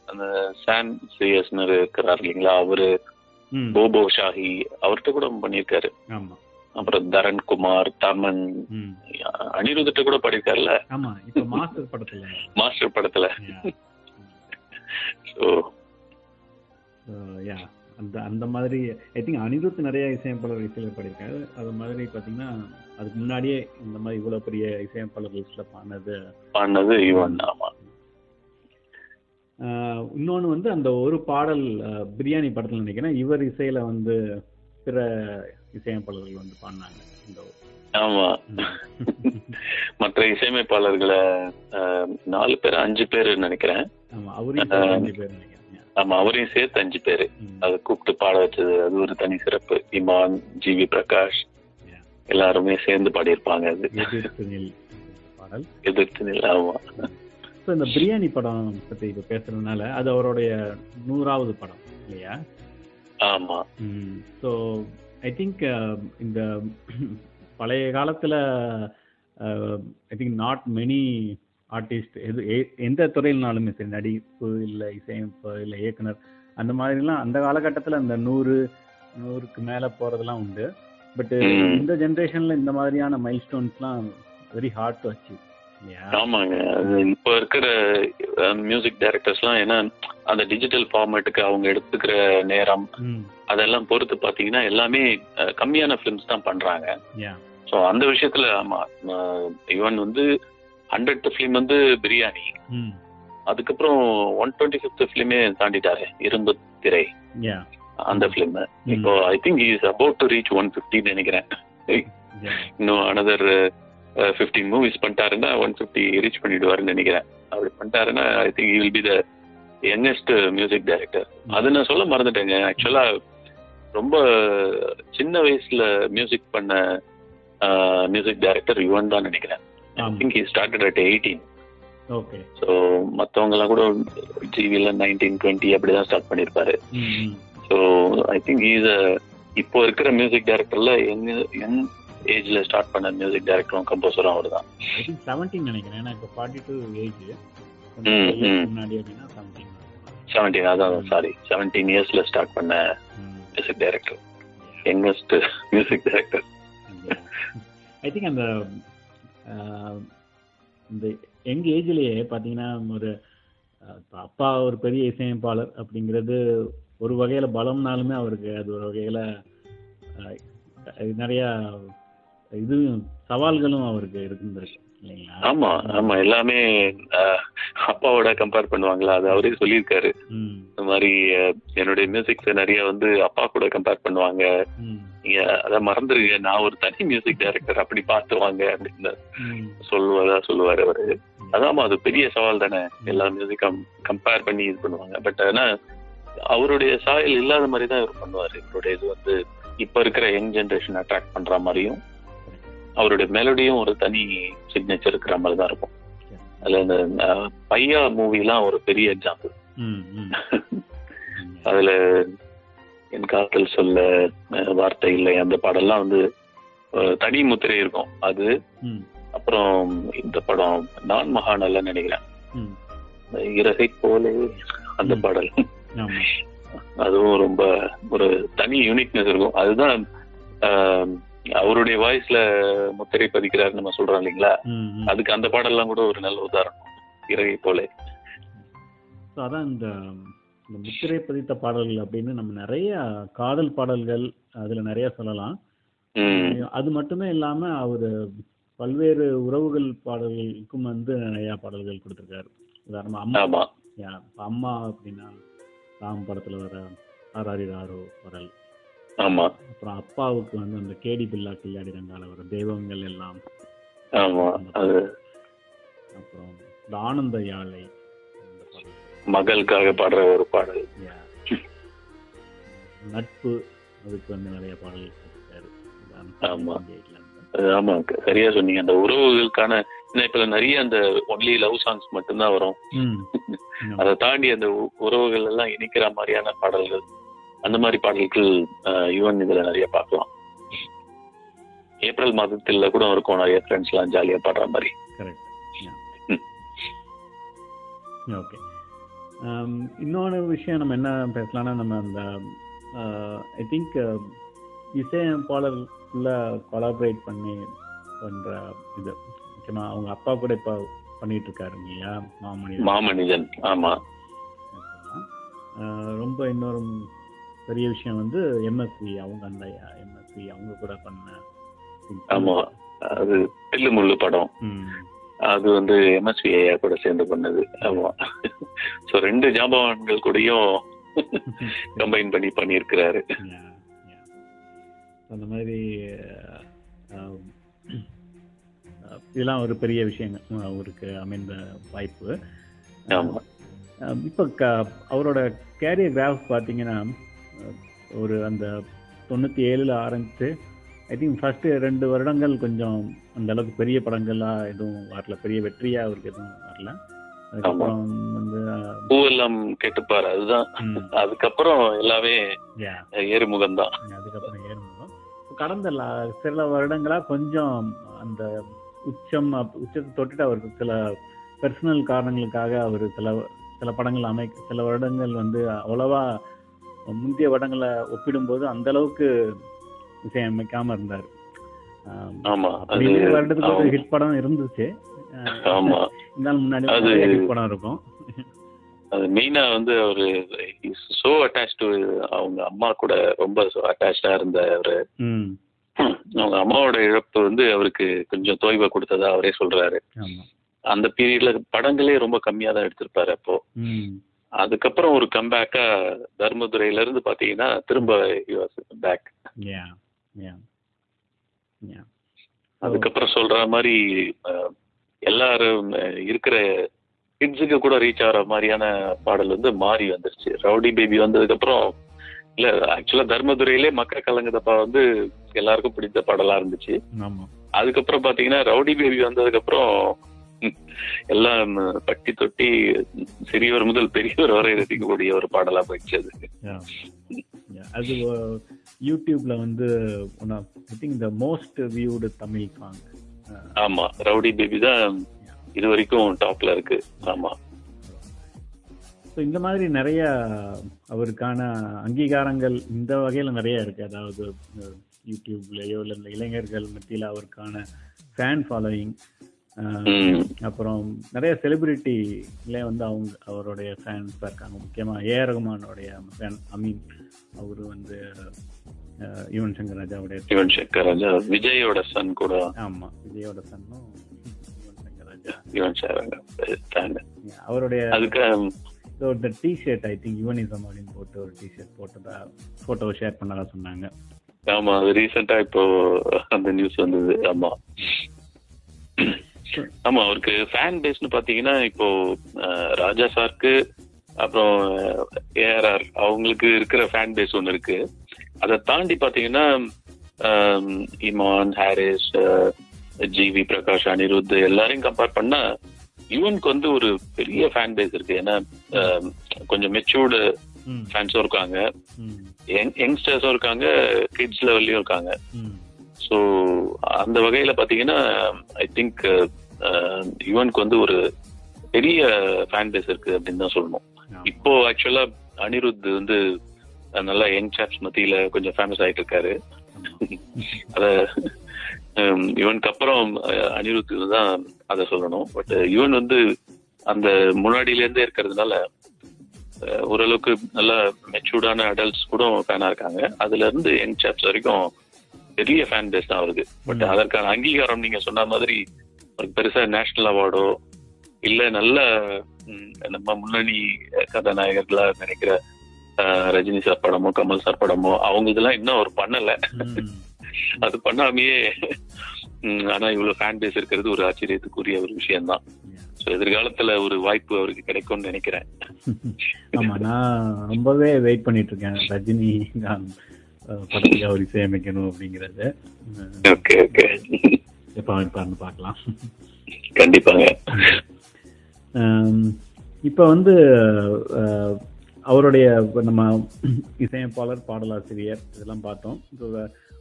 Speaker 2: அந்த சாம் சிஎஸ்னு இருக்கிறார் இல்லைங்களா அவரு போபோ ஷாஹி அவர்கிட்ட கூட பண்ணியிருக்காரு.
Speaker 3: ஆமா.
Speaker 2: அப்புறம் தரன் குமார் தமன் அனிருத்திட்ட கூட பாடியிருக்காருல்ல
Speaker 3: ஆமா இப்போ மாஸ்டர் படத்துல.
Speaker 2: மாஸ்டர் படத்துல. ஸோ
Speaker 3: யா அந்த அந்த மாதிரி ஐ திங்க் அனிருத் நிறைய இசையமைப்பாளர் இசையில் படியிருக்காரு அது மாதிரி பார்த்தீங்கன்னா அதுக்கு முன்னாடியே இந்த மாதிரி இவ்வளோ பெரிய இசையமைப்பாளர் லிஸ்ட்டில் பாடினது
Speaker 2: பண்ணது இவன் ஆமா.
Speaker 3: இன்னொன்று வந்து அந்த ஒரு பாடல் பிரியாணி படத்தில் நினைக்கிறேன். இவர் இசையில் வந்து பிற இசையமைப்பாளர்கள் வந்து பாடினாங்க இந்த
Speaker 2: ஆமா. மற்ற இசையமைப்பாளர்களை நாலு பேர் அஞ்சு பேர் நினைக்கிறேன்.
Speaker 3: ஆமா சேர்த்து அஞ்சு பேர் நினைக்கிறேன்.
Speaker 2: ஆமா அவரையும் சேர்த்து அஞ்சு பேரு. அதை கூப்பிட்டு பாட வச்சது அது ஒரு தனி சிறப்பு. Imman GV Prakash
Speaker 3: Yeah.
Speaker 2: எல்லாருமே சேர்ந்து பாடியிருப்பாங்க அது.
Speaker 3: பாடல்.
Speaker 2: எதிர்த்து நில ஆமா.
Speaker 3: ஸோ இந்த பிரியாணி படம் பற்றி இப்போ பேசுறதுனால அது அவருடைய நூறாவது படம் இல்லையா?
Speaker 2: ஆமா.
Speaker 3: ஸோ ஐ திங்க் இந்த பழைய காலத்தில் I think not many artist எது எந்த துறையினாலுமே சரி நடிப்பு இல்லை இசையமைப்பு இல்லை இயக்குனர் அந்த மாதிரிலாம் அந்த காலகட்டத்தில் அந்த நூறு நூறுக்கு மேலே போகிறதெல்லாம் உண்டு. பட். இந்த ஜென்ரேஷனில் இந்த மாதிரியான மைல் ஸ்டோன்ஸ்லாம் வெரி ஹார்ட் டு அச்சீவ்
Speaker 2: ஆமாங்க. இப்ப இருக்கிற மியூசிக் டைரக்டர்ஸ்லாம் ஏன்னா அந்த டிஜிட்டல் ஃபார்மேட்டுக்கு அவங்க எடுத்துக்கிற நேரம் அதெல்லாம் பொறுத்து பாத்தீங்கன்னா எல்லாமே கம்மியான ஃபிலிம்ஸ் தான் பண்றாங்க. ஸோ அந்த விஷயத்துல ஆமா இவன் வந்து ஹண்ட்ரட் ஃபிலிம் வந்து பிரியாணி. அதுக்கப்புறம் ஒன் டுவெண்ட்டி ஃபிஃப்த் ஃபிலிமே தாண்டிட்டாரு இரும்பு திரை அந்த ஃபிலிம் இப்போ I think is about to reach one ஃபிஃப்டின்னு நினைக்கிறேன். இன்னும் அனதர் ஃபிஃப்டீன் மூவிஸ் பண்ணிட்டாருன்னா ஒன் ஃபிஃப்டி ரீச் பண்ணிடுவாருன்னு நினைக்கிறேன். அப்படி பண்ணிட்டாருன்னா I think will be the youngest music director அது நான் சொல்ல மறந்துட்டேங்க. ஆக்சுவலா ரொம்ப சின்ன வயசுல மியூசிக் பண்ண மியூசிக் டைரக்டர் யுவன் தான் நினைக்கிறேன். I. Think he started at eighteen
Speaker 3: okay
Speaker 2: so மற்றவங்கலாம் கூட ஜிவியில் நைன்டீன் டுவெண்ட்டி அப்படி தான் ஸ்டார்ட் பண்ணியிருப்பாரு ஸோ ஐ திங்க் இஸ் இப்போ இருக்கிற மியூசிக் டைரக்டர்ல எங்க யங் ஏஜ்ல ஸ்டார்ட் பண்ண மியூசிக் டைரக்டரும் கம்போசரும் அவர் தான்
Speaker 3: செவன்டீன் நினைக்கிறேன். Forty two age. முன்னாடி அப்படின்னா செவன்டீன்
Speaker 2: செவன்டீன் அதான் சாரி செவன்டீன் இயர்ஸ்ல ஸ்டார்ட் பண்ண music director youngest music director
Speaker 3: I think அந்த இந்த எங்க ஏஜ்லயே பாத்தீங்கன்னா ஒரு அப்பா ஒரு பெரிய இசையமைப்பாளர் அப்படிங்கிறது ஒரு வகையில பலம்னாலுமே அவருக்கு அது ஒரு வகையில நிறைய இது சவால்களும் அவருக்கு இருந்திருக்கு இல்லைங்களா?
Speaker 2: ஆமா ஆமா எல்லாமே அப்பாவோட கம்பேர் பண்ணுவாங்களா? அது அவரே சொல்லியிருக்காரு. இந்த மாதிரி என்னுடைய மியூசிக்ஸ் நிறைய வந்து அப்பா கூட கம்பேர் பண்ணுவாங்க. நீங்க அதை மறந்துருங்க. நான் ஒரு தனி மியூசிக் டைரக்டர் அப்படி பார்த்துவாங்க அப்படின்னு
Speaker 3: ம்.
Speaker 2: சொல்லுவதா சொல்லுவாரு அவரு. அதாமா அது பெரிய சவால் தானே. எல்லா மியூசிக்கும் கம்பேர் பண்ணி இது பண்ணுவாங்க. பட் ஆனா அவருடைய சாயல் இல்லாத மாதிரி தான் இவர் பண்ணுவாரு. இவருடைய இது வந்து இப்ப இருக்கிற யங் ஜெனரேஷன் அட்ராக்ட் பண்ற மாதிரியும் அவருடைய மெலடியும் ஒரு தனி சிக்னேச்சர் இருக்கிற மாதிரி தான் இருக்கும். அதுல இந்த பையா மூவிலாம் ஒரு பெரிய எக்ஸாம்பிள் அதுல என் காதல் சொல்ல வார்த்தை இல்லை அந்த பாடல்லாம் வந்து தனி முத்திரை இருக்கும். அது அப்புறம் இந்த படம் நான் மகாநல்ல நினைக்கிறேன். இறகை போலே அந்த. பாடல். அதுவும் ரொம்ப ஒரு தனி யூனிக்னஸ் இருக்கும். அதுதான் அவருடைய வாய்ஸ்ல முத்திரை பதிக்கிறாரு நம்ம சொல்றோம் இல்லைங்களா? அதுக்கு அந்த பாடல்லாம் கூட ஒரு நல்ல உதாரணம். இறகை போலே.
Speaker 3: அதான் இந்த இந்த முத்திரை பதித்த பாடல்கள் அப்படின்னு நம்ம நிறைய காதல் பாடல்கள் அதுல நிறைய சொல்லலாம். அது மட்டுமே இல்லாம அவர் பல்வேறு உறவுகள் பாடல்களுக்கும் வந்து நிறைய பாடல்கள் கொடுத்திருக்காரு. உதாரணமா அம்மா. அம்மா அப்படின்னா ராம் படத்துல வர ஆராரி ராரோ பாடல்.
Speaker 2: ஆமா.
Speaker 3: அப்புறம் அப்பாவுக்கு வந்து அந்த கேடி பில்லா கில்லாடி ரங்கால வர தெய்வங்கள் எல்லாம். அப்புறம் இந்த ஆனந்த யாழை.
Speaker 2: மகளுக்காக பாடுற ஒரு பாடல்.
Speaker 3: நட்பு அதுக்கு வந்து நிறைய பாடல்கள்
Speaker 2: ஆமா.
Speaker 3: 1998 ல இருந்து.
Speaker 2: அது ஆமா சரியா சொன்னீங்க அந்த உறவுகளுக்கான இப்ப நிறைய அந்த ஒன்லி லவ் சாங்ஸ் மட்டும்தான் வரும். அதை தாண்டி அந்த உறவுகள் எல்லாம் இணைக்கிற மாதிரியான பாடல்கள் அந்த மாதிரி பாடல்கள் யுவன் இதுல நிறைய பார்க்கலாம் ஏப்ரல் மாதத்துல கூட இருக்கும் நிறைய ஃப்ரெண்ட்ஸ் எல்லாம் ஜாலியா பாடுற மாதிரி.
Speaker 3: ஓகே இன்னொரு விஷயம் நம்ம என்ன பேசலாம்னா நம்ம அந்த ஐ திங்க் இசையமைப்பாளருக்குள்ள கொலாபரேட் பண்ணி பண்ற இது. முக்கியமா அவங்க அப்பா கூட இப்போ பண்ணிட்டு இருக்காரு இல்லையா? மாமணி
Speaker 2: மாமனிதன் ஆமா.
Speaker 3: ஆஹ் ரொம்ப இன்னொரு பெரிய விஷயம் வந்து எம்எஸ்வி அவங்க அந்த எம்எஸ்வி அவங்க கூட பண்ண
Speaker 2: ஆமா. அது பில்லு முள்ளு படம்.
Speaker 3: ம்.
Speaker 2: அது வந்து எம்எஸ்வி ஐயா கூட சேர்ந்து பண்ணது. ஆமா. சோ ரெண்டு ஜாம்பவான்கள் கூடயும் கம்பைன் பண்ணி பண்ணியிருக்கிறாரு.
Speaker 3: அந்த மாதிரி அஹ், அஹ், இதெல்லாம் ஒரு பெரிய விஷயங்கள் அவருக்கு அமைந்த வாய்ப்பு. இப்போ க அவரோட கேரியர் கிராஃப் பார்த்தீங்கன்னா ஒரு அந்த தொண்ணூற்றி ஏழில் ஆரம்பித்து ஐ திங்க் ஃபஸ்ட்டு ரெண்டு வருடங்கள் கொஞ்சம் அந்த அளவுக்கு பெரிய படங்கள்லாம் எதுவும் வரல. பெரிய வெற்றியாக அவருக்கு எதுவும் வரல. அதுக்கப்புறம் வந்து
Speaker 2: பூவெல்லாம் கேட்டுப்பாரு அதுதான். அதுக்கப்புறம் எல்லாமே. ஏறுமுகம் தான்
Speaker 3: அதுக்கப்புறம் ஏறுமுகம். கடந்த சில வருடங்களா கொஞ்சம் அந்த உச்சம் உச்சத்தை தொட்டுட்டு அவருக்கு சில பர்சனல் காரணங்களுக்காக அவர் சில சில படங்கள் அமை சில வருடங்கள் வந்து அவ்வளவா முந்தைய வருடங்களை ஒப்பிடும்போது அந்த அளவுக்கு இசையமைக்காம இருந்தார். ஆம், வருடத்துக்கு ஒரு
Speaker 2: ஆமா.
Speaker 3: ஹிட் படம் இருந்துச்சு.
Speaker 2: ஆமா.
Speaker 3: இருந்தாலும் முன்னாடி
Speaker 2: அது-
Speaker 3: நிறைய ஹிட் படம் இருக்கும்.
Speaker 2: அது மெயினா வந்து அவரு சோ அட்டாச் டு அவங்க அம்மா கூட ரொம்ப அட்டாச்சா இருந்த அவரு. அவங்க அம்மாவோட இழப்பு வந்து அவருக்கு கொஞ்சம் தோய்வை கொடுத்ததா அவரே சொல்றாரு. அந்த பீரியட்ல படங்களே ரொம்ப கம்மியா தான் எடுத்திருப்பாரு அப்போ. அதுக்கப்புறம் ஒரு கம்பேக்கா தர்மதுரையில இருந்து பாத்தீங்கன்னா திரும்ப பேக் அதுக்கப்புறம் சொல்ற மாதிரி எல்லாரும் இருக்கிற கிட்ஸுக்கு கூட ரீச் ஆகிற மாதிரியான பாடல் வந்து மாறி வந்துருச்சு. ரவுடி பேபி வந்ததுக்கு அப்புறம் இல்ல ஆக்சுவலா தர்மதுரையிலே மக்க கலங்குதப்பா வந்து எல்லாருக்கும் பிடித்த பாடலா இருந்துச்சு. அதுக்கப்புறம் பாத்தீங்கன்னா ரவுடி பேபி வந்ததுக்கு அப்புறம் எல்லாம் பட்டி தொட்டி சிறியவர் முதல் பெரியவர் வரை ரசிக்கக்கூடிய ஒரு பாடலா போயிடுச்சு அது.
Speaker 3: அது uh, யூடியூப்ல வந்து one of I think the most viewed Tamil song
Speaker 2: ஆமா ரவுடி பேபி தான் இது வரைக்கும் டாப்ல இருக்கு. ஆமா.
Speaker 3: ஸோ இந்த மாதிரி நிறைய அவருக்கான அங்கீகாரங்கள் இந்த வகையில நிறைய இருக்கு. அதாவது யூடியூப்லயோ இல்லை இந்த இளைஞர்கள் மத்தியில் அவருக்கான ஃபேன் ஃபாலோயிங். அப்புறம் நிறைய செலிபிரிட்டிலே வந்து அவங்க அவருடைய ஃபேன்ஸாக இருக்காங்க. முக்கியமாக ஏ. ரகுமானோடைய ஃபேன் அமீன் அவரு வந்து யுவன் சங்கர் ராஜாவுடைய
Speaker 2: யுவன் சங்கர் ராஜா விஜயோட சன் கூட.
Speaker 3: ஆமா விஜயோட சன்னும் யுவன் சங்கர் ராஜா.
Speaker 2: யுவன் சார்
Speaker 3: அவருடைய
Speaker 2: அதுக்கு
Speaker 3: இந்த டிஷர்ட் ஐ திங்க் யுவனிசம் அப்படின்னு போட்டு ஒரு டிஷர்ட் போட்டதா போட்டோ ஷேர் பண்ணதா சொன்னாங்க.
Speaker 2: ஆமா அது ரீசெண்டா இப்போ அந்த நியூஸ் வந்தது. ஆமா. ஆமா அவருக்கு ஃபேன் பேஸ்னு பாத்தீங்கன்னா இப்போ ராஜா சாருக்கு அப்புறம் ஏஆர்ஆர் அவங்களுக்கு இருக்கிற ஃபேன் பேஸ் ஒன்று இருக்கு. அதை தாண்டி பாத்தீங்கன்னா இமான் ஹாரிஸ் ஜிவி பிரகாஷ் அனிருத் எல்லாரையும் கம்பேர் பண்ணா யுவனுக்கு வந்து ஒரு பெரிய ஃபேன் பேஸ் இருக்கு. ஏன்னா கொஞ்சம் மெச்சூர்டு ஃபேன்ஸும் இருக்காங்க. யங்ஸ்டர்ஸும் இருக்காங்க கிட்ஸ் லெவல்லையும் இருக்காங்க. ஸோ அந்த வகையில பாத்தீங்கன்னா ஐ திங்க் யுவனுக்கு வந்து ஒரு பெரிய ஃபேன் பேஸ் இருக்கு அப்படின்னு தான் சொல்லணும். இப்போ ஆக்சுவலா அனிருத் வந்து நல்லா யங் சாப்ஸ் மத்தியில கொஞ்சம் ஃபேமஸ் ஆயிட்டு இருக்காரு. அத இவனுக்கு அப்புறம் அஹ், அனிருத் தான் அதை சொல்லணும் பட் இவன் வந்து அந்த முன்னாடியில இருந்தே இருக்கிறதுனால ஓரளவுக்கு நல்ல மெச்சூர்டான அடல்ட்ஸ் கூட ஃபேனா இருக்காங்க அதுல இருந்து யங் சாப்ஸ் வரைக்கும் பெரிய ஃபேன் பேஸ் தான் வருது பட். அதற்கான அங்கீகாரம் நீங்க சொன்ன மாதிரி பெருசா நேஷனல் அவார்டோ இல்ல நல்ல நம்ம முன்னணி கதாநாயகர்களா நினைக்கிற ரஜினி சார் படமோ கமல் சார் படமோ அவங்க இதெல்லாம் இன்னும் அவர் பண்ணல. அது பண்ணாமையே ஆனா இவ்வளவு ஃபேன் பேஸ் இருக்கிறது ஒரு ஆச்சரியத்துக்குரிய ஒரு விஷயம்தான். ஸோ எதிர்காலத்துல ஒரு வாய்ப்பு அவருக்கு கிடைக்கும்னு நினைக்கிறேன்.
Speaker 3: ஆமா நான் ரொம்பவே வெயிட் பண்ணிட்டு இருக்கேன். ரஜினி படத்துக்கு அவர் இசையமைக்கணும் அப்படிங்கறது
Speaker 2: ஓகே ஓகே
Speaker 3: எப்ப இருப்பாருன்னு பார்க்கலாம்
Speaker 2: கண்டிப்பாங்க
Speaker 3: இப்ப வந்து அவருடைய நம்ம இசையமைப்பாளர் பாடலாசிரியர் இதெல்லாம் பார்த்தோம்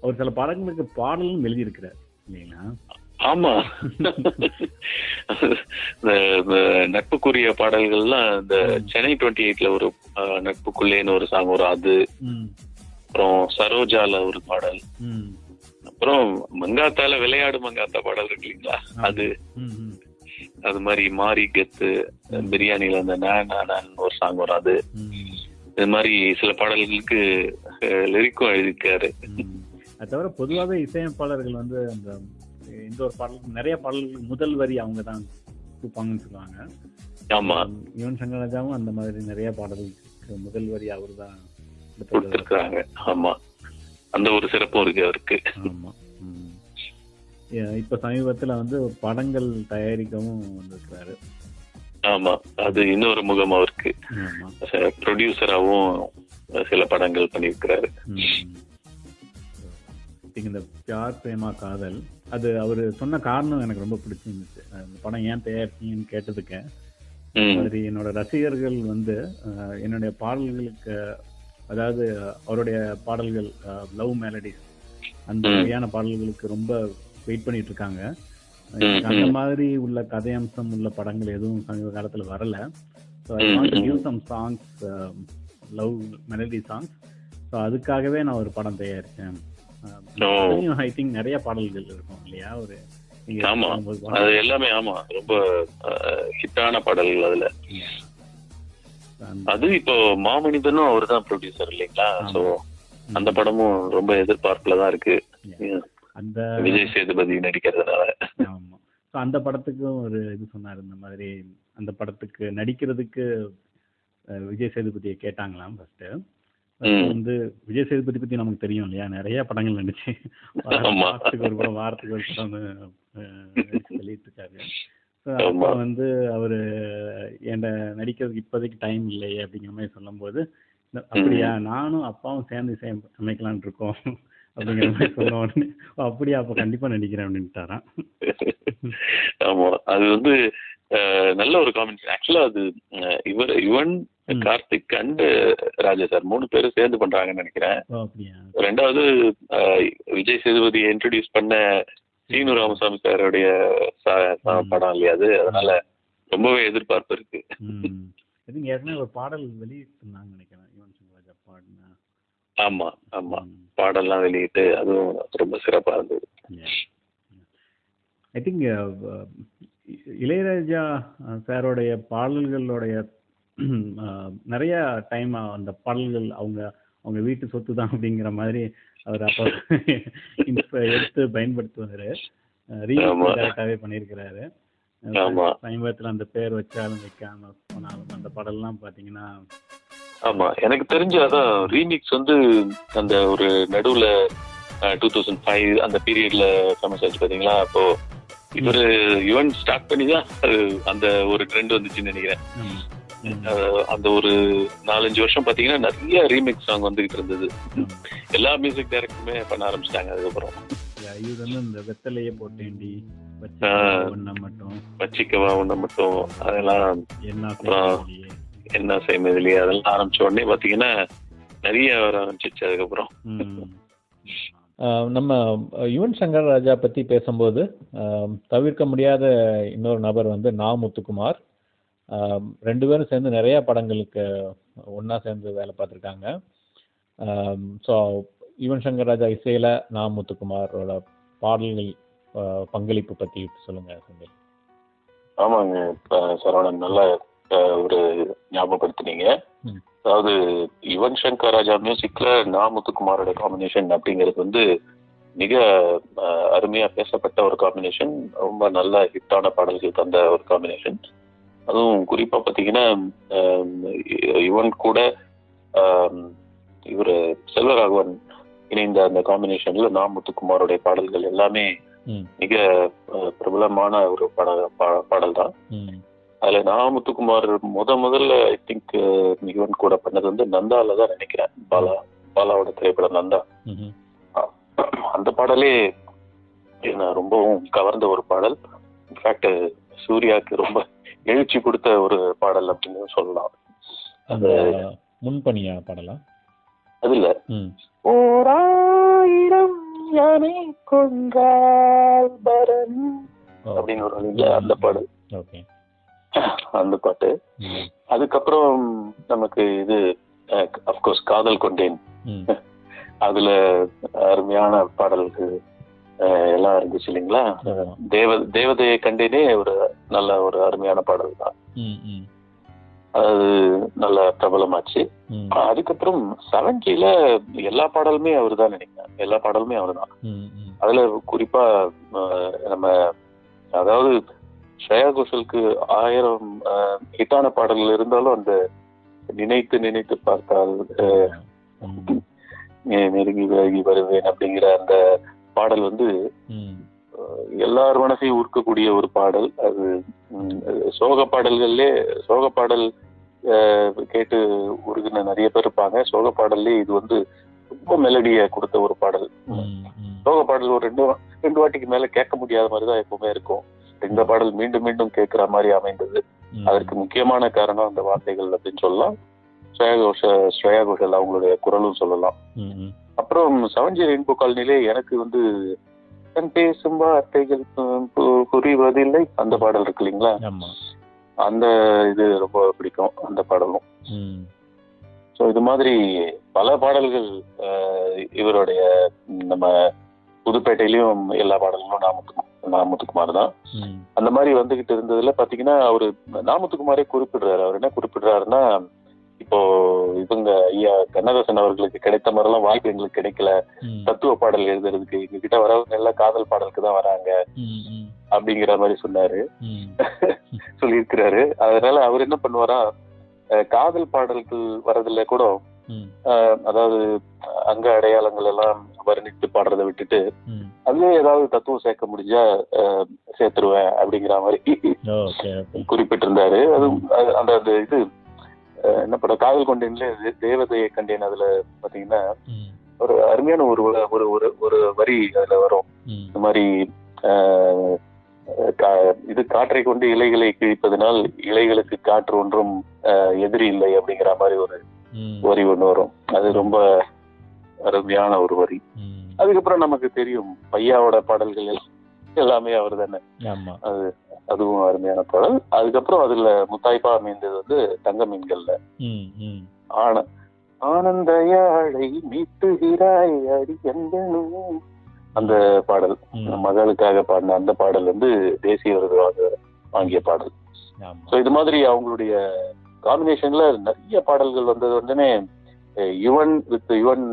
Speaker 3: அவர் சில படங்களுக்கு பாடலும் எழுதியிருக்கிறார் இல்லைங்களா
Speaker 2: ஆமா நட்புக்குரிய பாடல்கள்லாம் இந்த சென்னை டுவெண்ட்டி எயிட்ல ஒரு நட்புக்குள்ளேன்னு ஒரு சாங் வரும் அது அப்புறம் சரோஜால ஒரு பாடல். அப்புறம் மங்காத்தால விளையாடு மங்காத்தா பாடல் இருக்கு இல்லைங்களா? அது. அது மாதிரி மாரி கெத்து பிரியாணில அந்த நான் ஒரு சாங் வரும். அது. இது மாதிரி சில பாடல்களுக்கு லிரிக்கும் எழுதியிருக்காரு.
Speaker 3: அது தவிர பொதுவாகவே இசையமைப்பாளர்கள் வந்து அந்த இந்த ஒரு பாடலுக்கு நிறைய பாடல்களுக்கு முதல் வரி அவங்க தான் கொடுப்பாங்கன்னு சொல்லுவாங்க.
Speaker 2: ஆமா.
Speaker 3: யுவன் சங்கர் ராஜாவும் அந்த மாதிரி நிறைய பாடல்களுக்கு முதல் வரி அவர் தான்
Speaker 2: கொடுத்திருக்காங்க. ஆமா. அந்த ஒரு சிறப்பும் இருக்கு அவருக்கு.
Speaker 3: ஆமா. இப்ப சமீபத்துல வந்து படங்கள் தயாரிக்கவும் வந்திருக்கிறாரு.
Speaker 2: ஆமா. அது இன்னொரு முகம் அவருக்கு. ப்ரொடியூசராகவும் சில படங்கள் பண்ணியிருக்கிறாரு.
Speaker 3: இந்த பியார் பிரேமா காதல் அது அவரு சொன்ன காரணம் எனக்கு ரொம்ப பிடிச்சிருந்துச்சு. அந்த படம் ஏன் தயாரிச்சீங்கன்னு கேட்டதுக்கு. மாதிரி என்னோட ரசிகர்கள் வந்து என்னுடைய பாடல்களுக்கு அதாவது அவருடைய பாடல்கள் லவ் மெலடிஸ் அந்த
Speaker 2: ம்.
Speaker 3: வகையான பாடல்களுக்கு ரொம்ப வெயிட் பண்ணிட்டு இருக்காங்க அந்த மாதிரி உள்ள கதையம்சம் உள்ள படங்கள் எதுவும் சமீப காலத்துல வரல. So I
Speaker 2: um,
Speaker 3: want
Speaker 2: um.
Speaker 3: Give some songs love melody songs so அதுக்காகவே நான் ஒரு படம் தயாரிச்சேன். ஐ திங்க் நிறைய பாடல்கள் இருக்கும் இல்லையா? ஒரு
Speaker 2: ஆமா. அது. எல்லாமே ஆமா. ரொம்ப ஹிட்டான பாடல்கள் அதுல. அது இப்போ மாமனிதனும் அவர் தான் ப்ரொடியூசர் இல்லைங்களா. சோ அந்த படமும் ரொம்ப எதிர்பார்ப்புல தான் இருக்கு.
Speaker 3: அந்த
Speaker 2: விஜய் சேதுபதி நடிக்கிறதுனால.
Speaker 3: ஆமா. ஸோ அந்த படத்துக்கும் ஒரு இது சொன்னார் இந்த மாதிரி அந்த படத்துக்கு நடிக்கிறதுக்கு விஜய் சேதுபதியை கேட்டாங்களாம் ஃபர்ஸ்ட். வந்து விஜய் சேதுபதி பத்தி நமக்கு தெரியும் இல்லையா? நிறைய படங்கள் நடிச்சு. வாரத்துக்கு ஒரு படம் வாரத்துக்கு ஒரு நடிச்சு சொல்லிட்டு இருக்காரு. ஸோ. அப்போ வந்து அவரு என்கிட்ட நடிக்கிறதுக்கு இப்போதைக்கு டைம் இல்லையே அப்படிங்கிற மாதிரி சொல்லும்போது அப்படியா நானும் அப்பாவும் சேர்ந்து இசை அமைக்கலாம்னு இருக்கோம் அப்படிங்கிற மாதிரி சொன்ன உடனே "ஓ, அப்படியா அப்போ கண்டிப்பா நடிக்கிறேன் அப்படின்ட்டாராம்.
Speaker 2: ஆமா அது வந்து நல்ல ஒரு காமெடி ஆக்சுவலா அது இவர் யுவன். கார்த்திக் அண்ட் ராஜா சார் மூணு பேரும் சேர்ந்து பண்றாங்கன்னு நினைக்கிறேன். ரெண்டாவது விஜய் சேதுபதியை இன்ட்ரடியூஸ் பண்ண சீனு ராமசாமி சாருடைய. படம் இல்லையா அது? அதனால ரொம்பவே எதிர்பார்ப்பு இருக்கு.
Speaker 3: இதுங்க ஏற்கனவே ஒரு பாடல் வெளியிட்டிருந்தாங்கன்னு நினைக்கிறேன். யுவன் ராஜா பாடின.
Speaker 2: ஆமா ஆமா. பாடல்லாம் வெளியிட்டு அதுவும் ரொம்ப சிறப்பா இருந்தது.
Speaker 3: ஐ திங்க் இளையராஜா சாரோடைய பாடல்களுடைய நிறைய டைம் அந்த பாடல்கள் அவங்க அவங்க வீட்டு சொத்து தான் அப்படிங்கிற மாதிரி அவர் அப்போ எடுத்து பயன்படுத்துவாரு. டேரக்டாவே பண்ணியிருக்கிறாரு.
Speaker 2: ஆமா.
Speaker 3: சமீபத்தில் அந்த பேர் வச்சாலும் வைக்காம போனாலும் அந்த பாடல்லாம் பார்த்தீங்கன்னா
Speaker 2: ஆமா. எனக்கு தெரிஞ்ச அதான் ரீமிக்ஸ் வந்து அந்த ஒரு நடுவுல டூ தௌசண்ட் ஃபைவ் அந்த பீரியட்ல ஃபேமஸ் ஆச்சு பாத்தீங்களா? அப்போ இவரு யுவன் ஸ்டார்ட் பண்ணி தான் அந்த ஒரு ட்ரெண்ட் வந்துச்சுன்னு நினைக்கிறேன். அந்த ஒரு நாலஞ்சு வருஷம் பாத்தீங்கன்னா நிறைய ரீமிக்ஸ் சாங் வந்துகிட்டு இருந்தது. எல்லா மியூசிக் டைரக்டருமே பண்ண ஆரம்பிச்சிட்டாங்க அதுக்கப்புறம்.
Speaker 3: இது வந்து இந்த வெத்தலையே போட்டேன்டி. மட்டும்.
Speaker 2: வச்சிக்கவா ஒண்ணு மட்டும். அதெல்லாம்
Speaker 3: என்ன
Speaker 2: செய்யறதுலயே அதெல்லாம் ஆரம்பிச்ச உடனே பாத்தீங்கன்னா நிறைய வர ஆரம்பிச்சிச்சு அதுக்கப்புறம்.
Speaker 4: நம்ம யுவன் சங்கர் ராஜா பற்றி பேசும்போது தவிர்க்க முடியாத இன்னொரு நபர் வந்து நா முத்துக்குமார். ரெண்டு பேரும் சேர்ந்து நிறைய படங்களுக்கு ஒன்றா சேர்ந்து வேலை பார்த்துருக்காங்க. ஸோ யுவன் சங்கர் ராஜா இசையில் நா முத்துக்குமாரோட பாடல்கள் பங்களிப்பு பற்றி சொல்லுங்கள் செந்தில்.
Speaker 2: ஆமாங்க சரவணன் நல்லா ஒரு ஞாபகப்படுத்தினீங்க. அதாவது யுவன் சங்கர் ராஜா மியூசிக்ல நா முத்துக்குமாரோட காம்பினேஷன் அப்படிங்கிறது வந்து மிக அருமையா பேசப்பட்ட ஒரு காம்பினேஷன் ரொம்ப நல்ல ஹிட்டான பாடல்கள் தந்த ஒரு காம்பினேஷன் அதுவும் குறிப்பா பாத்தீங்கன்னா அஹ், யுவன் கூட இவரு செல்வராகவன் இணைந்த அந்த காம்பினேஷன்ல நா முத்துக்குமாரோடைய பாடல்கள் எல்லாமே மிக பிரபலமான ஒரு பாட பா- பாடல் தான் அதுல நான் முத்துக்குமார் முத முதல்ல ஐ திங்க் யுவன் கூட பண்ணது வந்து நந்தால தான் நினைக்கிறேன். பாலா பாலாவோட திரைப்படம் நந்தா. அந்த பாடலே என்ன ரொம்பவும் கவர்ந்த ஒரு பாடல். இன்ஃபேக்ட் சூர்யாவுக்கு ரொம்ப எழுச்சி கொடுத்த ஒரு பாடல் அப்படின்னு சொல்லலாம்.
Speaker 4: அந்த முன்பணியா பாடலாம்
Speaker 2: அது இல்ல. ஓராயிரம் யானை கொண்டால் பரன் அப்படின்னு ஒரு இல்ல, அந்த பாடல்.
Speaker 4: ஓகே.
Speaker 2: அந்த பாட்டு. அதுக்கப்புறம் நமக்கு இது அப்கோர்ஸ் காதல் கொண்டேன். அதுல அருமையான பாடல்கள். எல்லாம் இருந்துச்சு இல்லைங்களா. தேவ தேவதையை கண்டேனே ஒரு நல்ல ஒரு அருமையான பாடல் தான். அது நல்ல பிரபலமாச்சு. அதுக்கப்புறம் செவன்டில எல்லா பாடலுமே அவர் தான் நினைக்கிறேன். எல்லா பாடலுமே அவர் தான் அதுல குறிப்பா நம்ம அதாவது ஸ்ரேயா கோஷலுக்கு ஆயிரம் ஹிட்டான பாடல்கள் இருந்தாலும் அந்த நினைத்து நினைத்து பார்த்தால் நெருங்கி விலகி வருவேன் அப்படிங்கிற அந்த பாடல் வந்து எல்லார் மனசையும் ஊர்க்கக்கூடிய ஒரு பாடல். அது சோக பாடல்கள்லே சோக பாடல் கேட்டு உருகின நிறைய பேர் இருப்பாங்க. சோக பாடல்லே இது வந்து ரொம்ப மெலடியை கொடுத்த ஒரு பாடல். சோக பாடல் ஒரு ரெண்டு ரெண்டு வாட்டிக்கு மேல கேட்க முடியாத மாதிரி தான் எப்பவுமே இருக்கும். இந்த பாடல் மீண்டும் மீண்டும் கேட்கிற மாதிரி அமைந்தது. அதற்கு முக்கியமான காரணம் அந்த வார்த்தைகள் அப்படின்னு சொல்லலாம். ஸ்ரேயா கோஷல் ஸ்ரேயா கோஷல் அவங்களுடைய குரலும் சொல்லலாம். அப்புறம் செவன்ஜி ரெயின்போ காலனிலே எனக்கு வந்து தன் பேசும் வார்த்தைகள் புரிவதில்லை. அந்த பாடல் இருக்கு இல்லைங்களா? அந்த இது ரொம்ப பிடிக்கும் அந்த பாடலும். ஸோ இது மாதிரி பல பாடல்கள் இவருடைய நம்ம புதுப்பேட்டையிலயும் எல்லா பாடல்களும் நாமத்துக்கு நாமத்துக்குமார் தான். அந்த மாதிரி வந்துகிட்டு இருந்ததுல பாத்தீங்கன்னா அவரு நாமத்துக்குமாரே குறிப்பிடுறாரு. அவர் என்ன குறிப்பிடுறாருன்னா இப்போ இவங்க ஐயா கண்ணதாசன் அவர்களுக்கு கிடைத்த மாதிரிலாம் வாய்ப்பு எங்களுக்கு கிடைக்கல. தத்துவ பாடல் எழுதுறதுக்கு எங்க கிட்ட வரவங்க எல்லாம் காதல் பாடலுக்கு தான் வராங்க. அப்படிங்கிற மாதிரி சொன்னாரு. சொல்லியிருக்கிறாரு. அதனால அவர் என்ன பண்ணுவாரா காதல் பாடல்கள் வரதுல கூட அதாவது அங்க அடையாளங்கள் எல்லாம் வர்ணித்து பாடுறதை விட்டுட்டு அதுலயே ஏதாவது தத்துவம் சேர்க்க முடிஞ்சா சேர்த்துருவேன் அப்படிங்கிற மாதிரி குறிப்பிட்டிருந்தாரு. அது அந்த அந்த இது என்ன படம்? காதல் கொண்டேன்ல தேவதையை கண்டேன் அதுல பாத்தீங்கன்னா. ஒரு அருமையான ஒரு ஒரு ஒரு ஒரு வரி அதுல வரும். இந்த மாதிரி இது காற்றை கொண்டு இலைகளை கிழிப்பதனால் இலைகளுக்கு காற்று ஒன்றும் எதிரி இல்லை அப்படிங்கிற மாதிரி ஒரு வரி ஒண்ணு வரும். அது ரொம்ப அருமையான ஒரு வரி. அதுக்கப்புறம் நமக்கு தெரியும் பையாவோட பாடல்கள் எல்லாம். எல்லாமே அவர் தானே. அது அதுவும் அருமையான பாடல். அதுக்கப்புறம் அதுல முத்தாய்ப்பா அமைந்தது வந்து தங்க மீன்கள்ல ஆன ஆனந்த யாழை மீட்டுகிறாய் அடி எந்தனே அந்த பாடல். மகளுக்காக பாடின அந்த பாடல் வந்து தேசிய விருது வாங்க வாங்கிய பாடல். ஸோ இது மாதிரி அவங்களுடைய காம்பினேஷன்ல நிறைய பாடல்கள் வந்தது உடனே யுவன் வித் யுவன்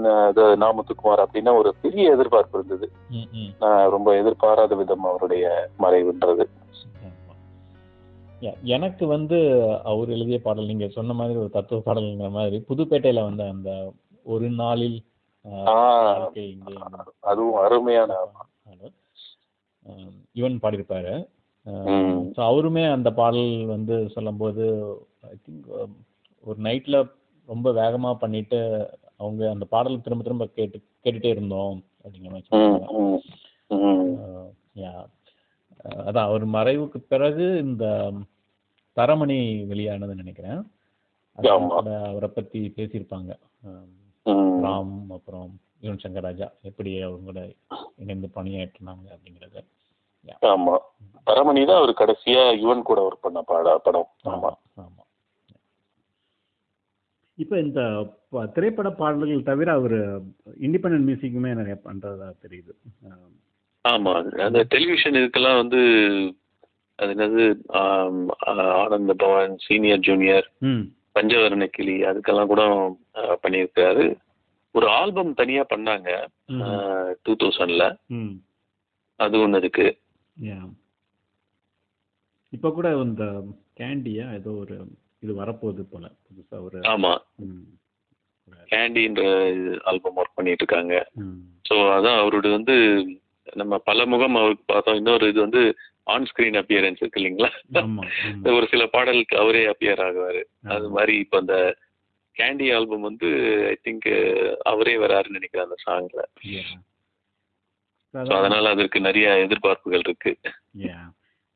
Speaker 2: நாமத்துக்குமார் அப்படின்னா ஒரு பெரிய எதிர்பார்ப்பு இருந்தது. நான் ரொம்ப எதிர்பாராத விதம் அவருடைய மறைவுன்றது.
Speaker 4: எனக்கு வந்து அவர் எழுதிய பாடல் நீங்க சொன்ன மாதிரி ஒரு தத்துவ பாடல்ங்கிற மாதிரி புதுப்பேட்டையில வந்து அந்த ஒரு நாளில்
Speaker 2: அதுவும் அருமையான
Speaker 4: யுவன் பாடியிருப்பாரு. ஸோ அவருமே அந்த பாடல் வந்து சொல்லும்போது ஐ திங்க் ஒரு நைட்ல ரொம்ப வேகமா பண்ணிட்டு அவங்க அந்த பாடல் திரும்ப திரும்ப கேட்டு கேட்டுட்டே இருந்தோம் அப்படிங்கிற மாதிரி சொன்னாங்க. அதான் அவர் மறைவுக்கு பிறகு இந்த தரமணி வெளியானதுன்னு நினைக்கிறேன். அவரை பத்தி பேசியிருப்பாங்க. ராம் அப்புறம் யுவன் சங்கர் ராஜா எப்படி அவங்க கூட இணைந்து பணியாற்றினாங்க அப்படிங்கிறது.
Speaker 2: ஆமா. தரமணி தான் அவர் கடைசியா யுவன் கூட ஒர்க் பண்ண பாட படம். ஆமா.
Speaker 4: ஆமா.
Speaker 3: இப்போ இந்த திரைப்பட பாடல்கள் தவிர அவர் இண்டிபெண்டன்ட் மியூசிக்குமே நிறைய பண்றதா தெரியுது.
Speaker 2: ஆமா அந்த டெலிவிஷன் இதுக்கெல்லாம் வந்து அது என்னது ஆனந்த பவன் சீனியர் ஜூனியர் பஞ்சவர்ண கிளி அதுக்கெல்லாம் கூட பண்ணியிருக்காரு. ஒரு ஆல்பம் தனியா பண்ணாங்க. டூ தௌசண்ட்ல அது ஒண்ணு இருக்கு.
Speaker 3: இப்போ கூட இந்த கேண்டியா ஏதோ ஒரு இது வரப்போகுது போல. புதுசா ஒரு
Speaker 2: ஆமா. கேண்டின்ற ஆல்பம் ஒர்க் பண்ணிட்டு இருக்காங்க ஸோ அதான் அவரோட வந்து நம்ம பல முகம் அவருக்கு பார்த்தோம். இன்னொரு இது வந்து ஆன் ஸ்கிரீன் அப்பியரன்ஸ் இருக்கு இல்லைங்களா? ஒரு சில பாடலுக்கு அவரே அப்பியர் ஆகுவாரு. அது மாதிரி இப்போ அந்த கேண்டி ஆல்பம் வந்து ஐ திங்க் அவரே வராருன்னு நினைக்கிறேன் அந்த சாங்ல அதனால அதற்கு நிறைய எதிர்பார்ப்புகள் இருக்கு.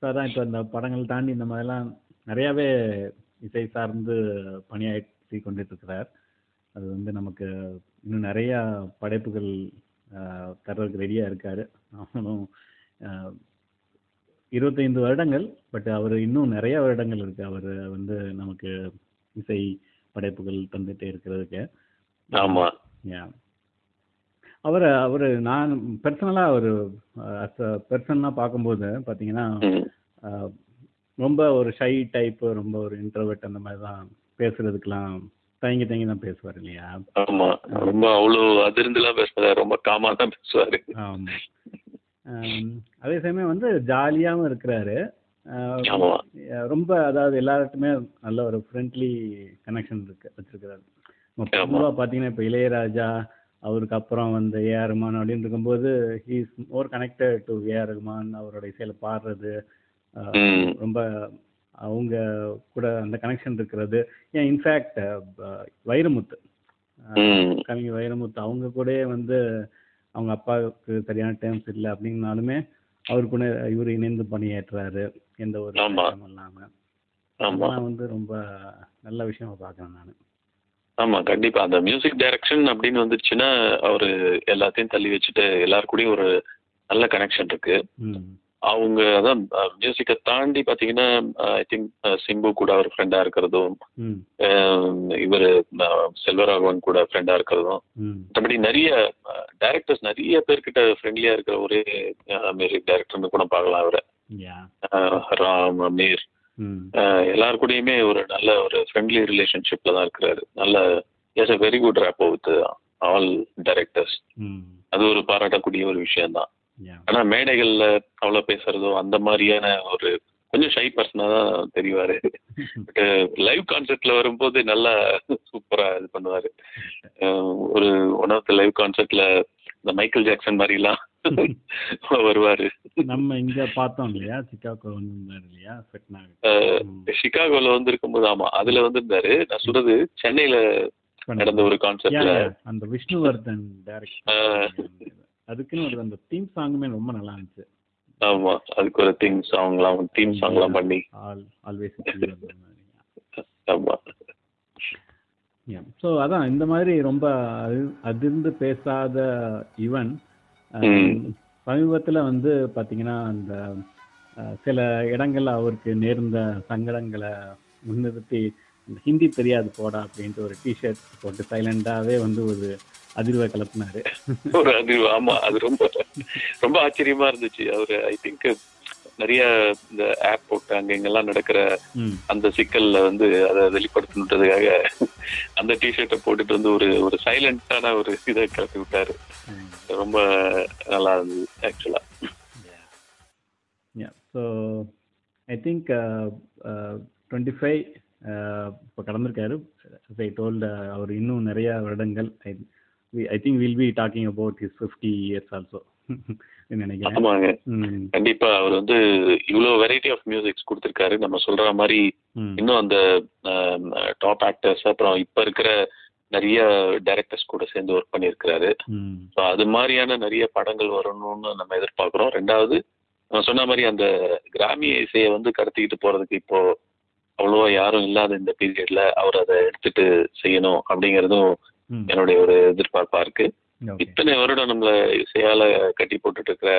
Speaker 3: அதான் இப்போ இந்த படங்கள் தாண்டி இந்த மாதிரிலாம் நிறையாவே இசை சார்ந்து பணியாற்றி கொண்டுட்டு இருக்கிறார் அது வந்து நமக்கு இன்னும் நிறைய படைப்புகள் தர்றதுக்கு ரெடியா இருக்காரு. அவனும் ஆஹ், இருபத்தைந்து வருடங்கள் பட் அவர் இன்னும் நிறைய வருடங்கள் இருக்கு. அவர் வந்து நமக்கு இசை படைப்புகள் தந்துட்டே இருக்கிறதுக்கு.
Speaker 2: ஆமா.
Speaker 3: யா அவர் அவர் நான் பர்சனலாக அவர் பர்சனாக பார்க்கும்போது பார்த்தீங்கன்னா ரொம்ப ஒரு ஷை டைப்பு ரொம்ப ஒரு இன்ட்ரோவெட் அந்த மாதிரி தான் பேசுறதுக்கெல்லாம் தயங்கி தயங்கி தான் பேசுவார் இல்லையா?
Speaker 2: ஆமா. ரொம்ப அவ்வளோ அதிர்ந்துலாம் பேசுறாரு ரொம்ப காமா தான் பேசுவாரு.
Speaker 3: ஆமாம் அதே சமயம் வந்து ஜாலியாகவும் இருக்கிறாரு. ரொம்ப அதாவது எல்லார்ட்டுமே நல்ல ஒரு ஃப்ரெண்ட்லி கனெக்ஷன் இருக்கு வச்சிருக்கிறாரு. பொதுவாக பார்த்தீங்கன்னா இப்போ இளையராஜா அவருக்கு அப்புறம் வந்து ஏஆர் ரஹ்மான் அப்படின்னு இருக்கும்போது he's more connected to AR Rahman அவரோட இசையில பாடுறது. ரொம்ப அவங்க கூட அந்த கனெக்ஷன் இருக்கிறது. ஏன் இன்ஃபேக்ட் வைரமுத்து. கவிஞர் வைரமுத்து அவங்க கூட வந்து அவங்க அப்பாவுக்கு சரியான டேர்ம்ஸ் இல்லை அப்படின்னாலுமே அவரு கூட இவர் இணைந்து பணியாற்றுறாரு. எந்த ஒரு இல்லாம. அதெல்லாம் வந்து ரொம்ப நல்ல விஷயமா பார்க்குறேன் நான்.
Speaker 2: ஆமா கண்டிப்பா. அந்த மியூசிக் டைரக்ஷன் அப்படின்னு வந்துருச்சுன்னா அவரு எல்லாத்தையும் தள்ளி வச்சுட்டு எல்லாரு கூடயும் ஒரு நல்ல கனெக்ஷன் இருக்கு.
Speaker 3: ம்.
Speaker 2: அவங்க அதான் மியூசிக்கை தாண்டி பாத்தீங்கன்னா ஐ திங்க் சிம்பு கூட அவர் ஃப்ரெண்டா இருக்கிறதும் இவர் செல்வராகவன் கூட ஃப்ரெண்டா இருக்கிறதும் மற்றபடி நிறைய டைரக்டர்ஸ் நிறைய பேர்கிட்ட ஃப்ரெண்ட்லியா இருக்கிற ஒரே மியூசிக் டைரக்டர்னு கூட பார்க்கலாம் அவரை. ராம் அமீர் எல்லாரு கூடயுமே ஒரு நல்ல ஒரு ஃப்ரெண்ட்லி ரிலேஷன்ஷிப்ல தான் இருக்கிறாரு. நல்ல is a very good rapport with all directors அது ஒரு பாராட்டக்கூடிய ஒரு விஷயம் ஆனா மேடைகள்ல அவ்வளவு பேசுறதோ அந்த மாதிரியான ஒரு கொஞ்சம் ஷை பர்சனா தான் தெரிவாரு. லைவ் கான்சர்ட்ல வரும்போது நல்லா சூப்பரா இது பண்ணுவாரு. அஹ் ஒரு ஒன் ஆஃப் த லைவ் கான்சர்ட்ல இந்த மைக்கேல் ஜாக்சன் மாதிரி எல்லாம் வருவாரு.
Speaker 3: நம்ம இங்க பார்த்தோம் இல்லையா? சிக்காகோ வந்திருந்தாரு இல்லையா? ஃபெட்னா
Speaker 2: அஹ்
Speaker 3: ம்.
Speaker 2: சிகாகோல வந்து இருக்கும்போது ஆமா அதுல வந்திருந்தாரு. நான் சொல்றது சென்னையில நடந்த ஒரு
Speaker 3: யா. அந்த விஷ்ணுவர்தன் டைரக்ஷன் அதுக்குன்னு ஒரு அந்த தீம் சாங்குமே ரொம்ப நல்லா இருந்துச்சு.
Speaker 2: ஆமா அதுக்கு ஒரு தீம் சாங்லாம் தீம் சாங்லாம் பண்ணி.
Speaker 3: ஆல் ஆல்வேஸ்
Speaker 2: ஆமா.
Speaker 3: ஸோ அதான் இந்த மாதிரி ரொம்ப அது- அதிர்ந்து பேசாத இவன்
Speaker 2: ம்.
Speaker 3: சமீபத்தில் வந்து பார்த்தீங்கன்னா அந்த சில இடங்கள்ல அவருக்கு நேர்ந்த சங்கடங்களை முன்னிறுத்தி ஹிந்தி தெரியாது போடா அப்படின்ட்டு ஒரு டிஷர்ட் போட்டு சைலண்டாவே வந்து ஒரு அதிர்வை கிளப்புனாரு
Speaker 2: ஒரு அது ஆமா அது ரொம்ப ரொம்ப ஆச்சரியமா இருந்துச்சு. அவரு ஐ திங்க் நிறைய இந்த ஆப் போட்டு அங்க இங்கெல்லாம் நடக்கிற அந்த சிக்கல்ல வந்து அதை வெளிப்படுத்தணுன்றதுக்காக அந்த டிஷர்ட்டை போட்டுட்டு வந்து ஒரு ஒரு சைலண்டான ஒரு இதை கிளப்பி விட்டாரு. ரொம்ப நல்லா இருந்தது ஆக்சுவலா
Speaker 3: Yeah. So I think uh, uh, 25 uh, இப்போ கடந்திருக்காரு. ஐ டோல்ட் அவர் இன்னும் நிறைய வருடங்கள் I think will be talking about his fifty years also நினைக்கிறேன்
Speaker 2: ஆமாங்க. கண்டிப்பா அவர் வந்து இவ்வளவு வெரைட்டி ஆஃப் மியூசிக்ஸ் கொடுத்திருக்காரு. நம்ம சொல்ற மாதிரி
Speaker 3: ம்
Speaker 2: இன்னும் அந்த டாப் ஆக்டர்ஸ் அப்புறம் இப்ப இருக்கிற நிறைய டைரக்டர்ஸ் கூட சேர்ந்து ஒர்க் பண்ணியிருக்கிறாரு. ஸோ அது மாதிரியான நிறைய படங்கள் வரணும்னு நம்ம எதிர்பார்க்கிறோம். ரெண்டாவது நான் சொன்ன மாதிரி அந்த கிராமிய இசையை வந்து கடத்திக்கிட்டு போறதுக்கு இப்போ அவ்வளோவா யாரும் இல்லாத இந்த பீரியட்ல அவர் அதை எடுத்துட்டு செய்யணும் அப்படிங்கிறதும் என்னுடைய ஒரு எதிர்பார்ப்பா இருக்கு. இத்தனை வருடம் நம்மள இசையால கட்டி போட்டுட்டு இருக்கிற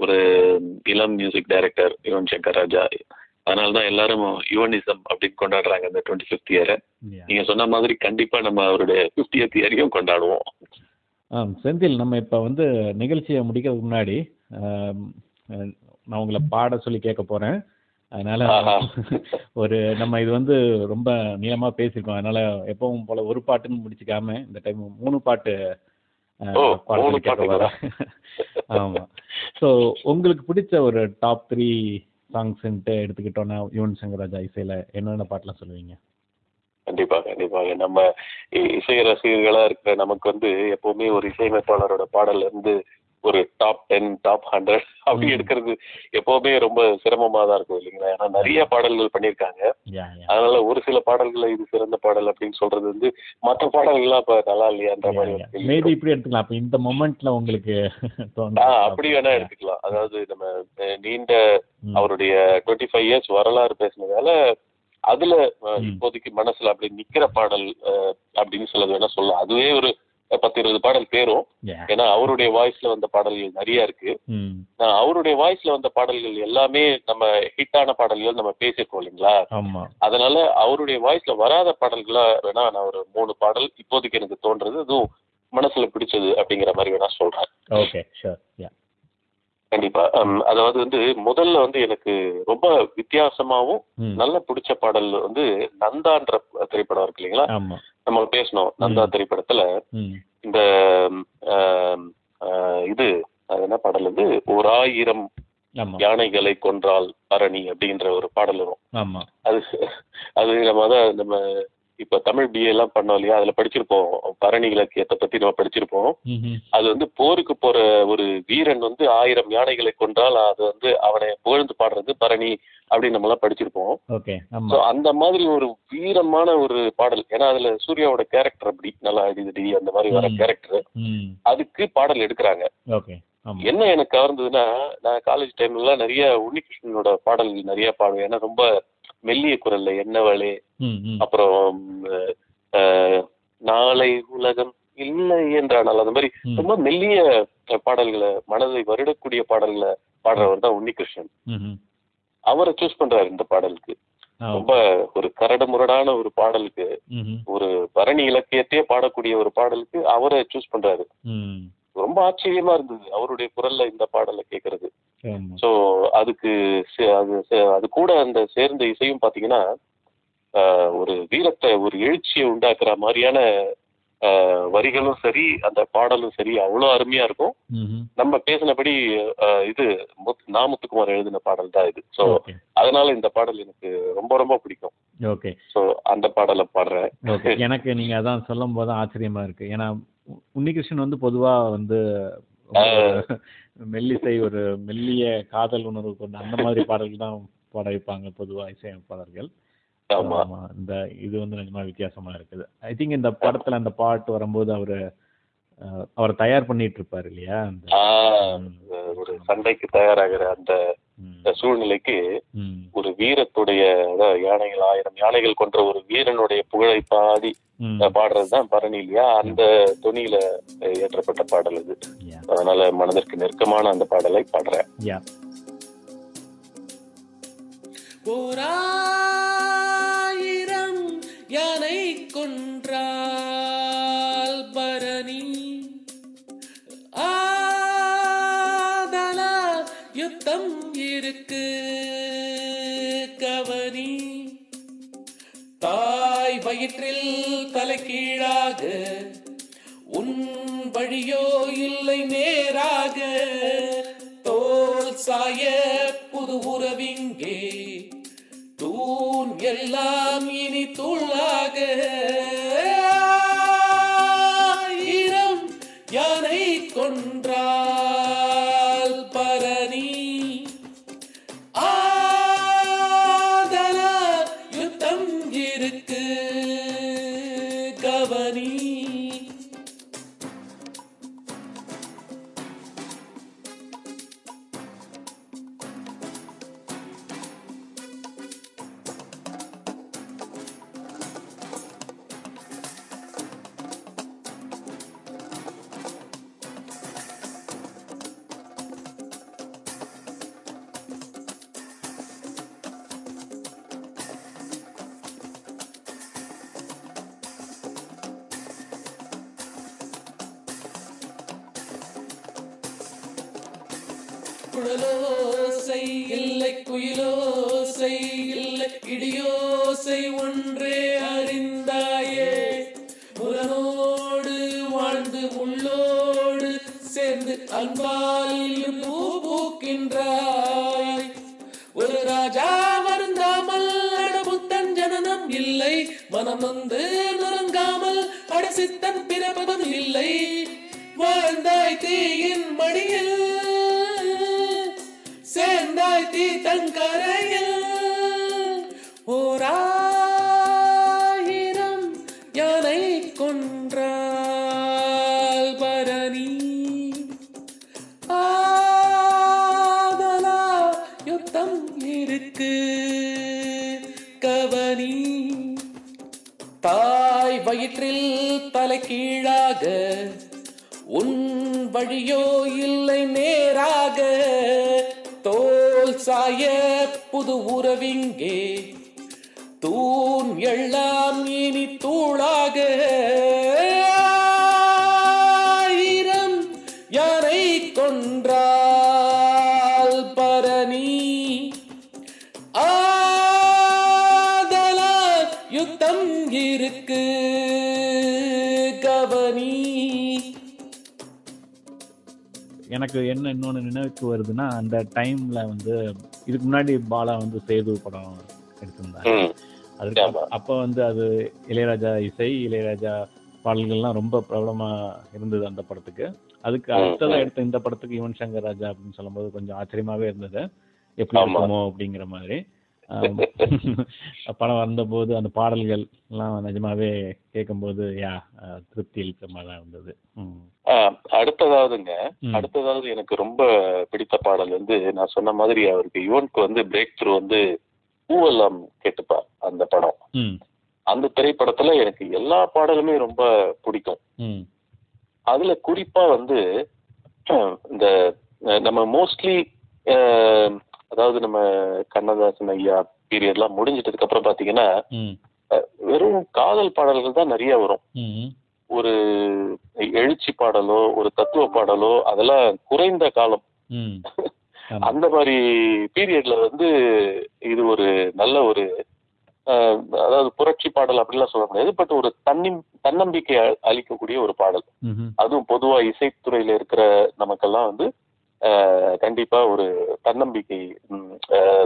Speaker 2: ஒரு இளம் மியூசிக் டைரக்டர் யுவன் சங்கர் ராஜா. அதனால தான் எல்லாரும் யுவனிசம் அப்படின்னு கொண்டாடுறாங்க இந்த டுவெண்ட்டி ஃபிஃப்த் இயரை நீங்க சொன்ன மாதிரி கண்டிப்பா நம்ம அவருடைய ஃபிஃப்டியத் இயரையும் கொண்டாடுவோம்.
Speaker 4: ஆ செந்தில் நம்ம இப்போ வந்து நிகழ்ச்சியை முடிக்கிறதுக்கு முன்னாடி நான் உங்களை பாட சொல்லி கேட்க போகிறேன் அதனால. ஒரு நம்ம இது வந்து ரொம்ப நீளமா பேசியிருக்கோம். அதனால எப்பவும் போல ஒரு பாட்டுன்னு முடிச்சுக்காம இந்த டைம் மூணு பாட்டு அஹ்,
Speaker 2: ஓ,
Speaker 4: பாட
Speaker 2: மூணு
Speaker 4: சொல்லி கேட்க
Speaker 2: பாட்டுங்களா?
Speaker 4: போறேன் ஆமா. ஸோ உங்களுக்கு பிடிச்ச ஒரு டாப் த்ரீ சாங்ஸ்ன்ட்டு எடுத்துக்கிட்டோன்னா யுவன் சங்கர் ராஜா இசையில என்னென்ன பாட்டெலாம் சொல்லுவீங்க?
Speaker 2: கண்டிப்பா கண்டிப்பாக நம்ம இசை ரசிகர்களா இருக்கிற நமக்கு வந்து எப்பவுமே ஒரு இசையமைப்பாளரோட பாடல்ல இருந்து ஒரு டாப் டென் டாப் ஹண்ட்ரட் அப்படி. எடுக்கிறது எப்பவுமே ரொம்ப சிரமமா தான் இருக்கும் இல்லைங்களா? ஏன்னா நிறைய பாடல்கள் பண்ணியிருக்காங்க. அதனால ஒரு சில பாடல்களை இது சிறந்த பாடல் அப்படின்னு சொல்றது வந்து மற்ற பாடல்கள்லாம் இப்ப நல்லா இல்லையான்ற மாதிரி
Speaker 4: மேபி. இப்படி எடுத்துக்கலாம். இந்த மொமெண்ட்ல உங்களுக்கு
Speaker 2: ஆ, அப்படி வேணா எடுத்துக்கலாம். அதாவது நம்ம நீண்ட. அவருடைய டுவெண்ட்டி ஃபைவ் இயர்ஸ் வரலாறு பேசினதால அதுல. இப்போதைக்கு மனசுல அப்படி நிக்கிற பாடல் அப்படின்னு சிலது வேணா சொல்லலாம். அதுவே ஒரு பத்து இருபது பாடல் பேரும். ஏன்னா அவருடைய வாய்ஸ்ல வந்த பாடல்கள் நிறைய இருக்கு. நான் அவருடைய வாய்ஸ்ல வந்த பாடல்கள் எல்லாமே நம்ம ஹிட்டான பாடல்கள் நம்ம பேசியிருக்கோம் இல்லைங்களா? அதனால அவருடைய வாய்ஸ்ல வராத பாடல்களா வேணா நான் ஒரு மூணு பாடல் இப்போதைக்கு எனக்கு தோன்றது. அதுவும் மனசுல பிடிச்சது அப்படிங்கிற மாதிரி வேணா சொல்றேன்.
Speaker 4: ஓகே
Speaker 2: கண்டிப்பா. அதாவது வந்து முதல்ல வந்து எனக்கு ரொம்ப வித்தியாசமாவும் நல்ல பிடிச்ச பாடல் வந்து நந்தான்ற திரைப்படம் இருக்கு இல்லைங்களா? நம்ம பேசணும். நந்தா. திரைப்படத்துல இந்த இது அது என்ன பாடல் வந்து ஒரு ஆயிரம் யானைகளை கொன்றால் பரணி அப்படின்ற ஒரு பாடல் வரும்.
Speaker 4: ஆமா.
Speaker 2: அது அது நம்ம தான் நம்ம இப்ப தமிழ் பிஏ எல்லாம் பண்ணோம் இல்லையா? அதுல படிச்சிருப்போம். பரணி இலக்கியத்தை பத்தி நம்ம படிச்சிருப்போம். அது வந்து போருக்கு போற ஒரு வீரன் வந்து ஆயிரம் யானைகளை கொன்றால் அது வந்து அவனை புகழ்ந்து பாடுறது பரணி அப்படின்னு நம்ம எல்லாம் படிச்சிருப்போம் ஸோ அந்த மாதிரி ஒரு வீரமான ஒரு பாடல். ஏன்னா அதுல சூர்யாவோட கேரக்டர் அப்படி நல்லா அடிதடி அந்த மாதிரி வர. கேரக்டர் அதுக்கு பாடல் எடுக்கிறாங்க. என்ன எனக்கு கவர்ந்ததுன்னா நான் காலேஜ் டைம்ல நிறைய உன்னிகிருஷ்ணனோட பாடல்கள் நிறைய பாடுவேன். ஏன்னா ரொம்ப மெல்லிய குரல்ல என்னவளே அப்புறம் நாளை உலகம் இல்லை என்றானால் அந்த மாதிரி. ரொம்ப மெல்லிய பாடல்களை மனதை வருடக்கூடிய பாடல்களை பாடுறவர் தான் உன்னிகிருஷ்ணன். அவரை சூஸ் பண்றாரு இந்த பாடலுக்கு. ரொம்ப ஒரு கரடுமுரடான ஒரு பாடலுக்கு. ஒரு பரணி இலக்கியத்தையே பாடக்கூடிய ஒரு பாடலுக்கு அவரை சூஸ் பண்றாரு. ரொம்ப ஆச்சரியமா இருந்தது அவருடைய குரல்ல இந்த பாடலை கேட்கறது
Speaker 4: ஆமா.
Speaker 2: ஸோ அதுக்கு சே- அது சே- அது கூட அந்த சேர்ந்த இசையும் பாத்தீங்கன்னா ஆஹ், ஒரு வீரத்தை ஒரு எழுச்சியை உண்டாக்குற மாதிரியான வரிகளும் சரி அந்த பாடலும் சரி அவ்வளோ அருமையா இருக்கும். நம்ம பேசினபடி இது முத்- நா முத்துக்குமார் எழுதின பாடல் தான் இது. So
Speaker 4: okay.
Speaker 2: அதனால இந்த பாடல் எனக்கு ரொம்ப ரொம்ப பிடிக்கும்.
Speaker 4: ஓகே.
Speaker 2: ஸோ அந்த பாடலை பாடுறேன்.
Speaker 4: எனக்கு நீங்க அதான் சொல்லும் போது ஆச்சரியமா இருக்கு. ஏன்னா உன்னிகிருஷ்ணன் வந்து பொதுவா வந்து மெல்லிசை ஒரு மெல்லிய காதல் உணர்வு கொண்ட அந்த மாதிரி பாடல்கள் தான் பாட வைப்பாங்க பொதுவா இசையமைப்பாளர்கள்.
Speaker 2: ஆமா.
Speaker 4: ஆமா இந்த இது வந்து நிஜமா வித்தியாசமா இருக்குது. ஐ திங்க் இந்த படத்துல அந்த பாட்டு வரும்போது அவரு அவர் தயார் பண்ணிட்டு இருப்பார் இல்லையா? அந்த
Speaker 2: ஒரு சண்டைக்கு தயாராகிற அந்த சூழ்நிலைக்கு ஒரு வீரத்துடைய யானைகள் ஆயிரம் யானைகள் கொன்ற ஒரு வீரனுடைய புகழை பாடி பாடுறதுதான் பரணி இல்லையா? அந்த துணியில ஏற்றப்பட்ட பாடல் இது அதனால மனதிற்கு நெருக்கமான அந்த பாடலை பாடுறேன்.
Speaker 1: ஓராயிரம்
Speaker 5: யானை கொன்றார். யுத்தம் இருக்கு. கவனி. தாய் வயிற்றில் தலைகீழாக உன் வழியோ இல்லை நேராக. தோல் சாய புது உறவிங்கே தூண் எல்லாம் இனி தூளாக. ஆயிரம் யானை கொன்றார். குழலோசை இல்லை குயிலோசை.
Speaker 4: நினைவுக்கு வருதுன்னா அந்த டைம்ல வந்து இதுக்கு முன்னாடி பாலா வந்து சேது படம் எடுத்திருந்தாங்க. அதுக்கு. அப்ப- வந்து அது இளையராஜா இசை இளையராஜா பாடல்கள்லாம் ரொம்ப பிரபலமா இருந்தது அந்த படத்துக்கு அதுக்கு
Speaker 2: ம்,
Speaker 4: அடுத்ததா
Speaker 2: ம்.
Speaker 4: எடுத்த இந்த படத்துக்கு யுவன் சங்கர் ராஜா அப்படின்னு சொல்லும்போது கொஞ்சம் ஆச்சரியமாவே இருந்தது எப்படி. இருக்குமோ அப்படிங்கிற மாதிரி. படம் வந்தபோது அந்த பாடல்கள் எல்லாம் நிஜமாவே கேட்கும்போது யா திருப்தி அளிக்கிற மாதிரி இருந்தது.
Speaker 2: அடுத்ததாவதுங்க. அடுத்ததாவது எனக்கு ரொம்ப பிடித்த பாடல் வந்து நான் சொன்ன மாதிரி அவருக்கு யுவனுக்கு வந்து பிரேக் த்ரூ வந்து பூவெல்லாம் கேட்டுப்பா அந்த படம். அந்த திரைப்படத்துல எனக்கு எல்லா பாடலுமே ரொம்ப பிடிக்கும். அதுல குறிப்பா வந்து இந்த நம்ம மோஸ்ட்லி அதாவது நம்ம கண்ணதாசன் ஐயா பீரியட்லாம் முடிஞ்சிட்டதுக்கு அப்புறம் பாத்தீங்கன்னா வெறும் காதல் பாடல்கள் தான் நிறைய வரும். ஒரு எழுச்சி பாடலோ ஒரு தத்துவ பாடலோ அதெல்லாம் குறைந்த காலம். அந்த மாதிரி பீரியட்ல வந்து இது ஒரு நல்ல ஒரு அதாவது புரட்சி பாடல் அப்படிலாம் சொல்ல முடியாது பட் ஒரு தன்னி தன்னம்பிக்கை அளிக்கக்கூடிய ஒரு பாடல். அதுவும் பொதுவா இசைத்துறையில இருக்கிற நமக்கெல்லாம் வந்து கண்டிப்பா ஒரு தன்னம்பிக்கை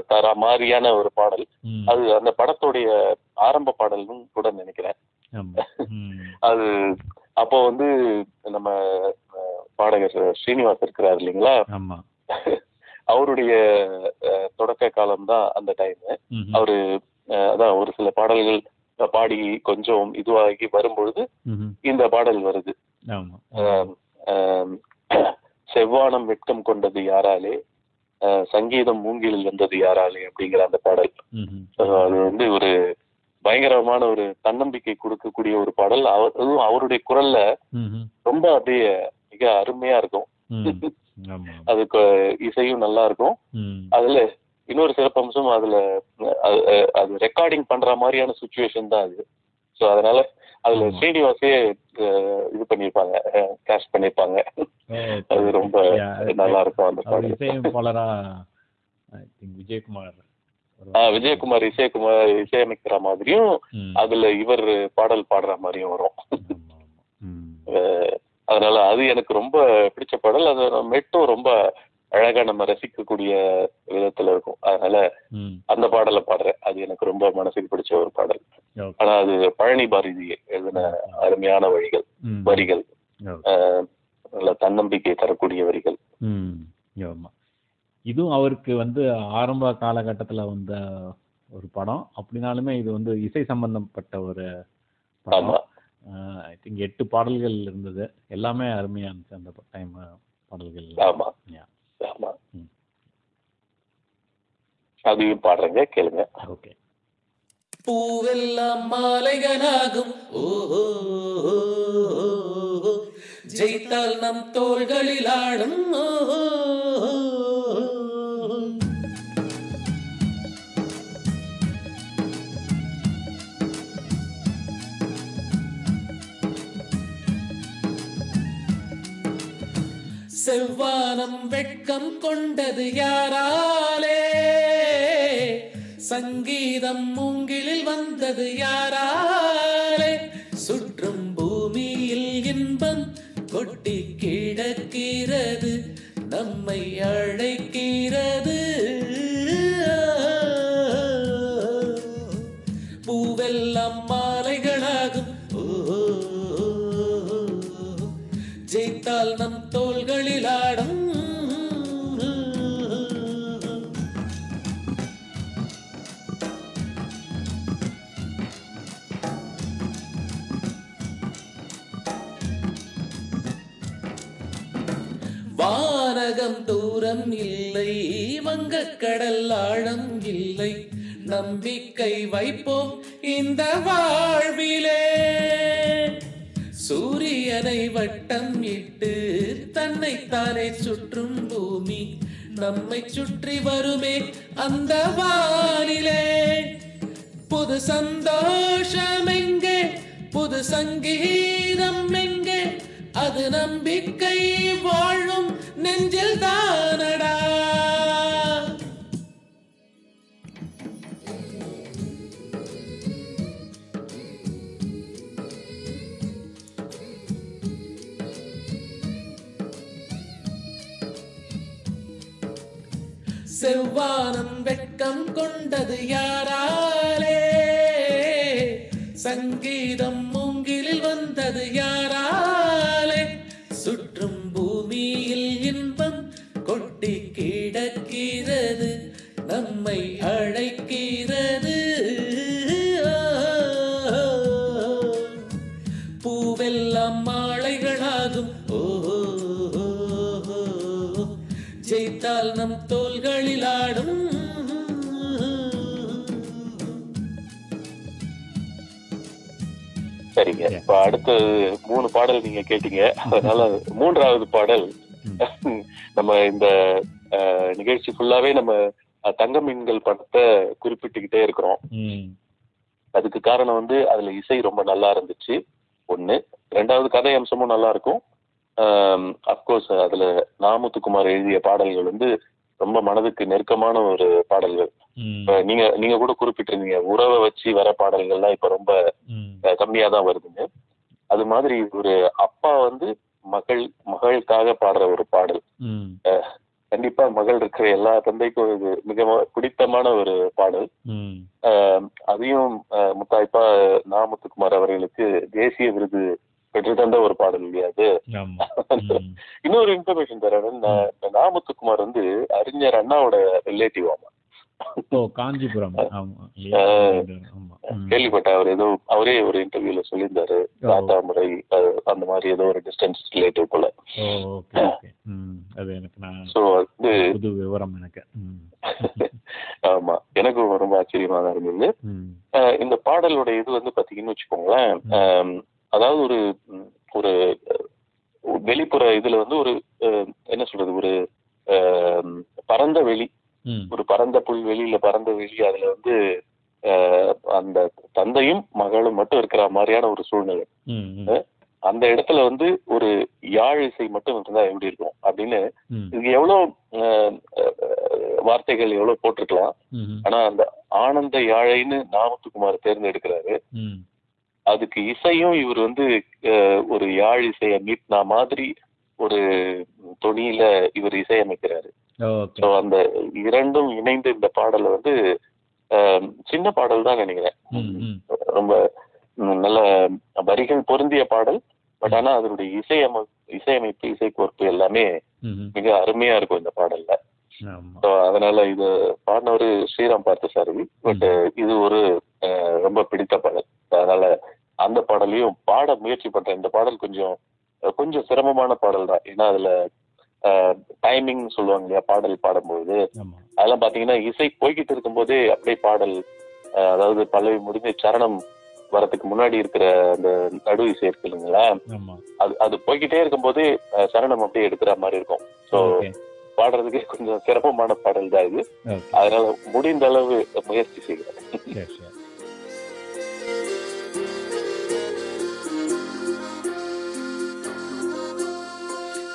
Speaker 2: தர மாதிரியான ஒரு பாடல். அது அந்த படத்துடைய ஆரம்ப பாடல்னு கூட நினைக்கிறேன். அது அப்போ வந்து நம்ம பாடகர் ஸ்ரீனிவாஸ் இருக்கிறார் இல்லைங்களா அவருடைய தொடக்க காலம் தான் அந்த டைம். அவரு அதான் ஒரு சில பாடல்கள் பாடி கொஞ்சம் இதுவாகி வரும்பொழுது. இந்த பாடல் வருது செவ்வானம் வெட்கம் கொண்டது யாராலே? சங்கீதம் மூங்கிலில் வந்தது யாராலே அப்படிங்கிற அந்த பாடல். அது வந்து ஒரு பயங்கரமான ஒரு தன்னம்பிக்கை கொடுக்கக்கூடிய ஒரு பாடல். அவர் அதுவும் அவருடைய குரல்ல. ரொம்ப அப்படியே மிக அருமையா இருக்கும். அதுக்கு இசையும் நல்லா இருக்கும். அதுல இன்னொரு சிறப்பம்சம் அதுல அது- ரெக்கார்டிங் பண்ற மாதிரியான சுச்சுவேஷன் தான் அது. ஸோ அதனால அதுல. ஸ்ரீனிவாசே இது பண்ணிருப்பாங்க கேஷ் பண்ணிருப்பாங்க நல்லா இருக்கும் அந்த பாடல்.
Speaker 4: இசையமைப்பாளரா? ஐ திங்க் விஜயகுமார்
Speaker 2: விஜயகுமார் இசைக்குமார் இசையமைக்கிற மாதிரியும். அதுல இவர் பாடல் பாடுற மாதிரியும் வரும். அதனால அது எனக்கு ரொம்ப பிடிச்ச பாடல். அது மெட்டும் ரொம்ப அழகா நம்ம ரசிக்கக்கூடிய விதத்துல இருக்கும். அதனால. அந்த பாடலை பாடுறேன். அது எனக்கு ரொம்ப மனசுக்கு பிடிச்ச ஒரு பாடல். ஆனா அது பழனி பாரதி எழுதின அருமையான வழிகள். வரிகள். அஹ் நல்ல தன்னம்பிக்கை தரக்கூடிய வரிகள்.
Speaker 4: இதுவும் அவருக்கு வந்து ஆரம்ப காலகட்டத்துல வந்த ஒரு படம். அப்படினாலுமே இது வந்து இசை சம்பந்தப்பட்ட ஒரு
Speaker 2: ஆமா.
Speaker 4: படம் ஐ திங்க் எட்டு பாடல்கள் இருந்தது. எல்லாமே அருமையா இருந்துச்சு அந்த டைம் பாடல்கள்.
Speaker 2: அதையும் பாடுறேங்க கேளுங்க.
Speaker 4: ஓகே
Speaker 5: பூவெல்லாம் மாலைகளாகும். ஓஹோ. ஜெயித்தால் நம் தோள்களில் ஆடும். செவ்வானம் வெட்கம் கொண்டது யாராலே? சங்கீதம் மூங்கிலில் வந்தது யாராலே? அழைக்கிறது நம்மை அழைக்கிறது. உலகம் தூரம் இல்லை வங்கக்கடல் ஆழம் இல்லை. நம்பிக்கை வைப்போம் இந்த வாழ்விலே. சூரியனை வட்டம் இட்டு தன்னை தானே சுற்றும் பூமி நம்மை சுற்றி வருமே அந்த வானிலே. புது சந்தோஷம் எங்கே? புது சங்கீதம் எங்கே அது நம்பிக்கை வாழும் நெஞ்சில் தானடா. செவ்வானம் வெட்கம் கொண்டது யாராலே? சங்கீதம் மூங்கிலில் வந்தது யாராலே? சுற்றும் பூமியில் இன்பம் கொட்டி கிடக்கிறது நம்மை அழைக்கிறது.
Speaker 2: சரிங்க. இப்ப அடுத்து மூணு பாடல் நீங்க கேட்டீங்க. அதனால மூன்றாவது பாடல் நம்ம இந்த நிகழ்ச்சி ஃபுல்லாவே நம்ம தங்க மீன்கள் படத்தை குறிப்பிட்டுக்கிட்டே இருக்கிறோம். அதுக்கு காரணம் வந்து அதுல இசை ரொம்ப நல்லா இருந்துச்சு. ஒண்ணு. ரெண்டாவது கதை அம்சமும் நல்லா இருக்கும். அப்கோர்ஸ் அதுல நாமுத்துக்குமார் எழுதிய பாடல்கள் வந்து ரொம்ப மனதுக்கு நெருக்கமான ஒரு பாடல்கள். நீங்க நீங்க கூட குறிப்பிட்டிருந்தீங்க உறவை வச்சு வர பாடல்கள்லாம் இப்ப ரொம்ப கம்மியா தான் வருதுங்க. அது மாதிரி ஒரு அப்பா வந்து மகள் மகளுக்காக பாடுற ஒரு பாடல். கண்டிப்பா மகள் இருக்கிற எல்லா தந்தைக்கும் இது மிக பிடித்தமான ஒரு பாடல். அதையும் முத்தாய்ப்பா நா முத்துக்குமார் அவர்களுக்கு தேசிய விருது பெற்று தந்த ஒரு பாடல் இல்லையா அது? இன்னொரு இன்ஃபர்மேஷன் தரேன். நா முத்துக்குமார் வந்து அறிஞர் அண்ணாவோட ரிலேட்டிவ் ஆமா.
Speaker 4: ஓ காஞ்சிபுரம்.
Speaker 2: கேள்விப்பட்டேன். அவர் ஏதோ அவரே ஒரு இன்டர்வியூல சொல்லியிருந்தாரு. தாத்தா முறை அந்த மாதிரி ஏதோ ஒரு டிஸ்டன்ஸ் ரிலேட்டிவ் போல.
Speaker 4: அது எனக்கு நான்
Speaker 2: ஸோ
Speaker 4: புது விவரம் எனக்கு.
Speaker 2: ஆமா. எனக்கும் ரொம்ப ஆச்சரியமா தான் இருந்தது இந்த பாடலோட இது வந்து பாத்தீங்கன்னு வச்சுக்கோங்களேன் அதாவது ஒரு ஒரு வெளிப்புற இதுல வந்து ஒரு என்ன சொல்றது ஒரு பரந்த வெளி ஒரு பரந்த புல்வெளியில பரந்த வெளி அதுல வந்து அந்த தந்தையும் மகளும் மட்டும் இருக்கிற மாதிரியான ஒரு சூழ்நிலை. அந்த இடத்துல வந்து ஒரு யாழ் இசை மட்டும் இருந்தா எப்படி இருக்கும்? அப்படின்னு இதுக்கு எவ்வளவு வார்த்தைகள் எவ்வளவு போட்டிருக்கலாம். ஆனா அந்த ஆனந்த யாழைன்னு நாமத்துக்குமார் தேர்ந்தெடுக்கிறாரு. அதுக்கு இசையும் இவர் வந்து ஒரு யாழ் இசையை மீட்னா மாதிரி ஒரு தொனியில இவர் இசையமைக்கிறாரு.
Speaker 4: ஓகே
Speaker 2: ஸோ அந்த இரண்டும் இணைந்து இந்த பாடலை வந்து சின்ன பாடல் தான் நினைக்கிறேன். ரொம்ப நல்ல வரிகள் பொருந்திய பாடல் பட் ஆனா அதனுடைய இசையமை இசையமைப்பு இசைக்கோர்ப்பு எல்லாமே மிக அருமையா இருக்கும் இந்த பாடல்ல. அதனால இது பாடினவர் ஸ்ரீராம் பார்த்தசாரதி பட் இது ஒரு ரொம்ப பிடித்த பாடல். அதனால அந்த பாடலையும் பாட முயற்சி பண்றேன். இந்த பாடல் கொஞ்சம் கொஞ்சம் சிரமமான பாடல் தான். ஏன்னா அதுல டைமிங் சொல்லுவாங்க இல்லையா பாடல் பாடும்போது. அதெல்லாம் பாத்தீங்கன்னா இசை போய்கிட்டு இருக்கும்போதே அப்படியே பாடல் அதாவது பல்லவி முடிஞ்சு சரணம் வரதுக்கு முன்னாடி இருக்கிற அந்த நடு இசை இருக்கு இல்லைங்களா? அது அது போய்கிட்டே இருக்கும்போது சரணம் அப்படியே எடுக்கிற மாதிரி இருக்கும். So
Speaker 4: okay.
Speaker 2: பாடுறதுக்கு கொஞ்சம் சிரமமான பாடல் தான் இது. அதனால முடிந்த அளவு முயற்சி செய்கிறேன்.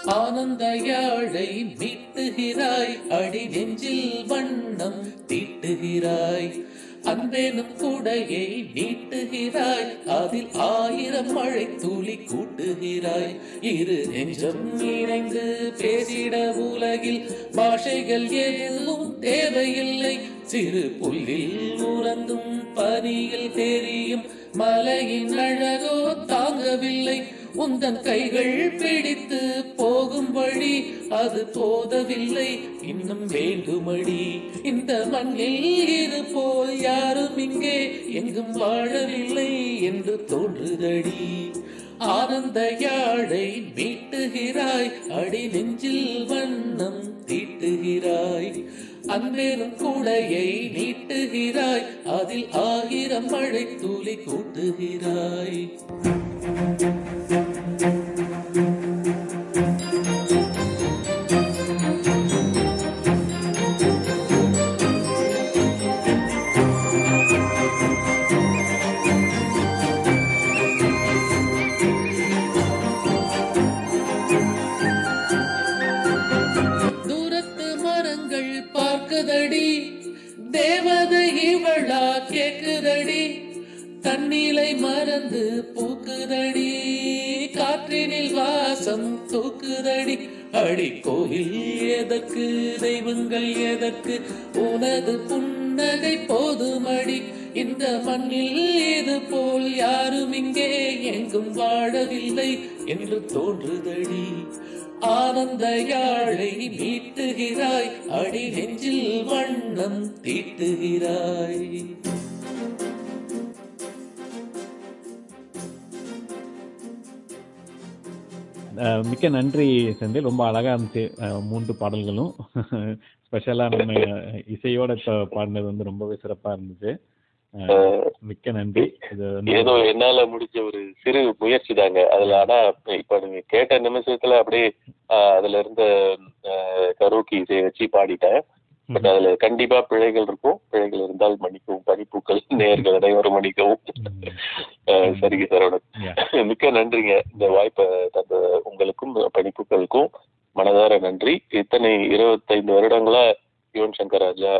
Speaker 5: ஆனந்த யாழை மீட்டுகிறாய் அடி நெஞ்சில் வண்ணம் தீட்டுகிறாய். அன்பேனும் கூடையை நீட்டுகிறாய் அதில் ஆயிரம் மழை துளி கூட்டுகிறாய். இரு நெஞ்சம் இணைந்து பேசிட உலகில் பாஷைகள் எதுவும் தேவையில்லை. சிறு புல்லில் உறந்தும் பனியில் தெரியும் மலையின் அழகோ தாங்கவில்லை. உந்தன் கைகள் பிடித்து போகும் வழி அது போதவில்லை. இன்னும் வேண்டுமடி. இந்த மண்ணில் இது போல் யாரும் இங்கே எங்கும் வாழவில்லை என்று தோன்றுதடி. ஆனந்த யாழை மீட்டுகிறாய் அடி நெஞ்சில் வண்ணம் தீட்டுகிறாய். அன்பேனும் கூடையை நீட்டுகிறாய் அதில் ஆகிரம் மழை தூளி கூட்டுகிறாய். தூக்குதடி அடி கோவில் எதற்கு? தெய்வங்கள் எதற்கு? உனது புன்னகை போதுமடி இந்த மண்ணில் இது போல்? யாரும் இங்கே எங்கும் வாழவில்லை என்று தோன்றுதடி. ஆனந்த யாழை மீட்டுகிறாய் அடி நெஞ்சில் வண்ணம் தீட்டுகிறாய்.
Speaker 4: மிக்க நன்றி செந்தில். ரொம்ப அழகா இருந்துச்சு மூன்று பாடல்களும். ஸ்பெஷலா நம்ம இசையோட பாடினது வந்து ரொம்பவே சிறப்பா இருந்துச்சு. மிக்க நன்றி.
Speaker 2: ஏதோ என்னால முடிஞ்ச ஒரு சிறு முயற்சி தாங்க. அதுல ஆனா இப்ப நீங்க கேட்ட நிமிஷத்துல அப்படியே அதுல இருந்த கரோக்கி இசையை வச்சு பாடிட்டேன். பட் அதுல கண்டிப்பா பிழைகள் இருக்கும். பிழைகள் இருந்தால் மன்னிக்கவும். பனிப்பூக்கள் நேர்கள் அனைவரும் மன்னிக்கவும். ஆஹ், சரிங்க சரவணன். மிக்க நன்றிங்க. இந்த வாய்ப்பை தந்த உங்களுக்கும் பணிப்புகளுக்கும் மனதார நன்றி. இத்தனை இருபத்தைந்து வருடங்களா யுவன் சங்கர் ராஜா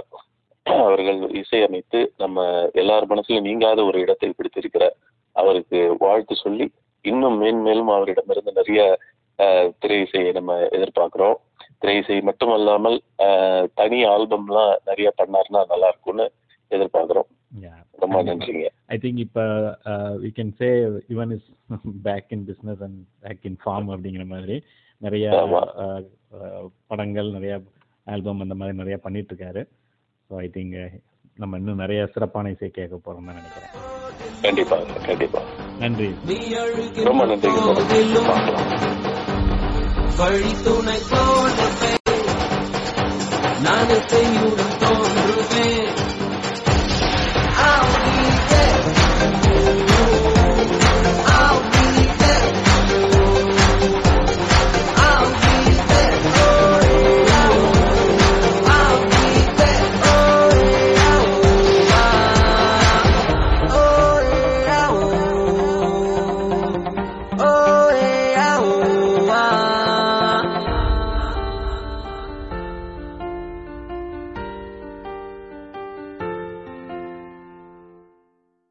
Speaker 2: அவர்கள் இசையமைத்து நம்ம எல்லார் மனசுலயும் நீங்காத ஒரு இடத்தை பிடித்திருக்கிறார் அவருக்கு வாழ்த்து சொல்லி இன்னும் மேன்மேலும் அவரிடமிருந்து நிறைய திரை இசையை நம்ம எதிர்பார்க்கிறோம். திரை இசை மட்டுமல்லாமல் ஆஹ், தனி ஆல்பம்லாம் நிறைய பண்ணாருன்னா நல்லா இருக்கும்னு எதிர்பார்க்கிறோம். ரொம்ப நன்றிங்க.
Speaker 4: ஐ திங்க் இப்போ we can say Yuvan is back in business and back in form அப்படிங்கிற மாதிரி நிறைய uh, uh, படங்கள் நிறைய ஆல்பம் அந்த மாதிரி நிறைய பண்ணிட்டு இருக்காரு ஸோ ஐ திங்க் நம்ம இன்னும் நிறைய சிறப்பான இசை கேட்க போறோம் தான் நினைக்கிறேன்.
Speaker 2: கண்டிப்பா கண்டிப்பா.
Speaker 4: நன்றி.
Speaker 2: ரொம்ப பார்க்கலாம்.
Speaker 5: வழி துணை போலவே நான் செய்யுடன் தோன்றுவேன்.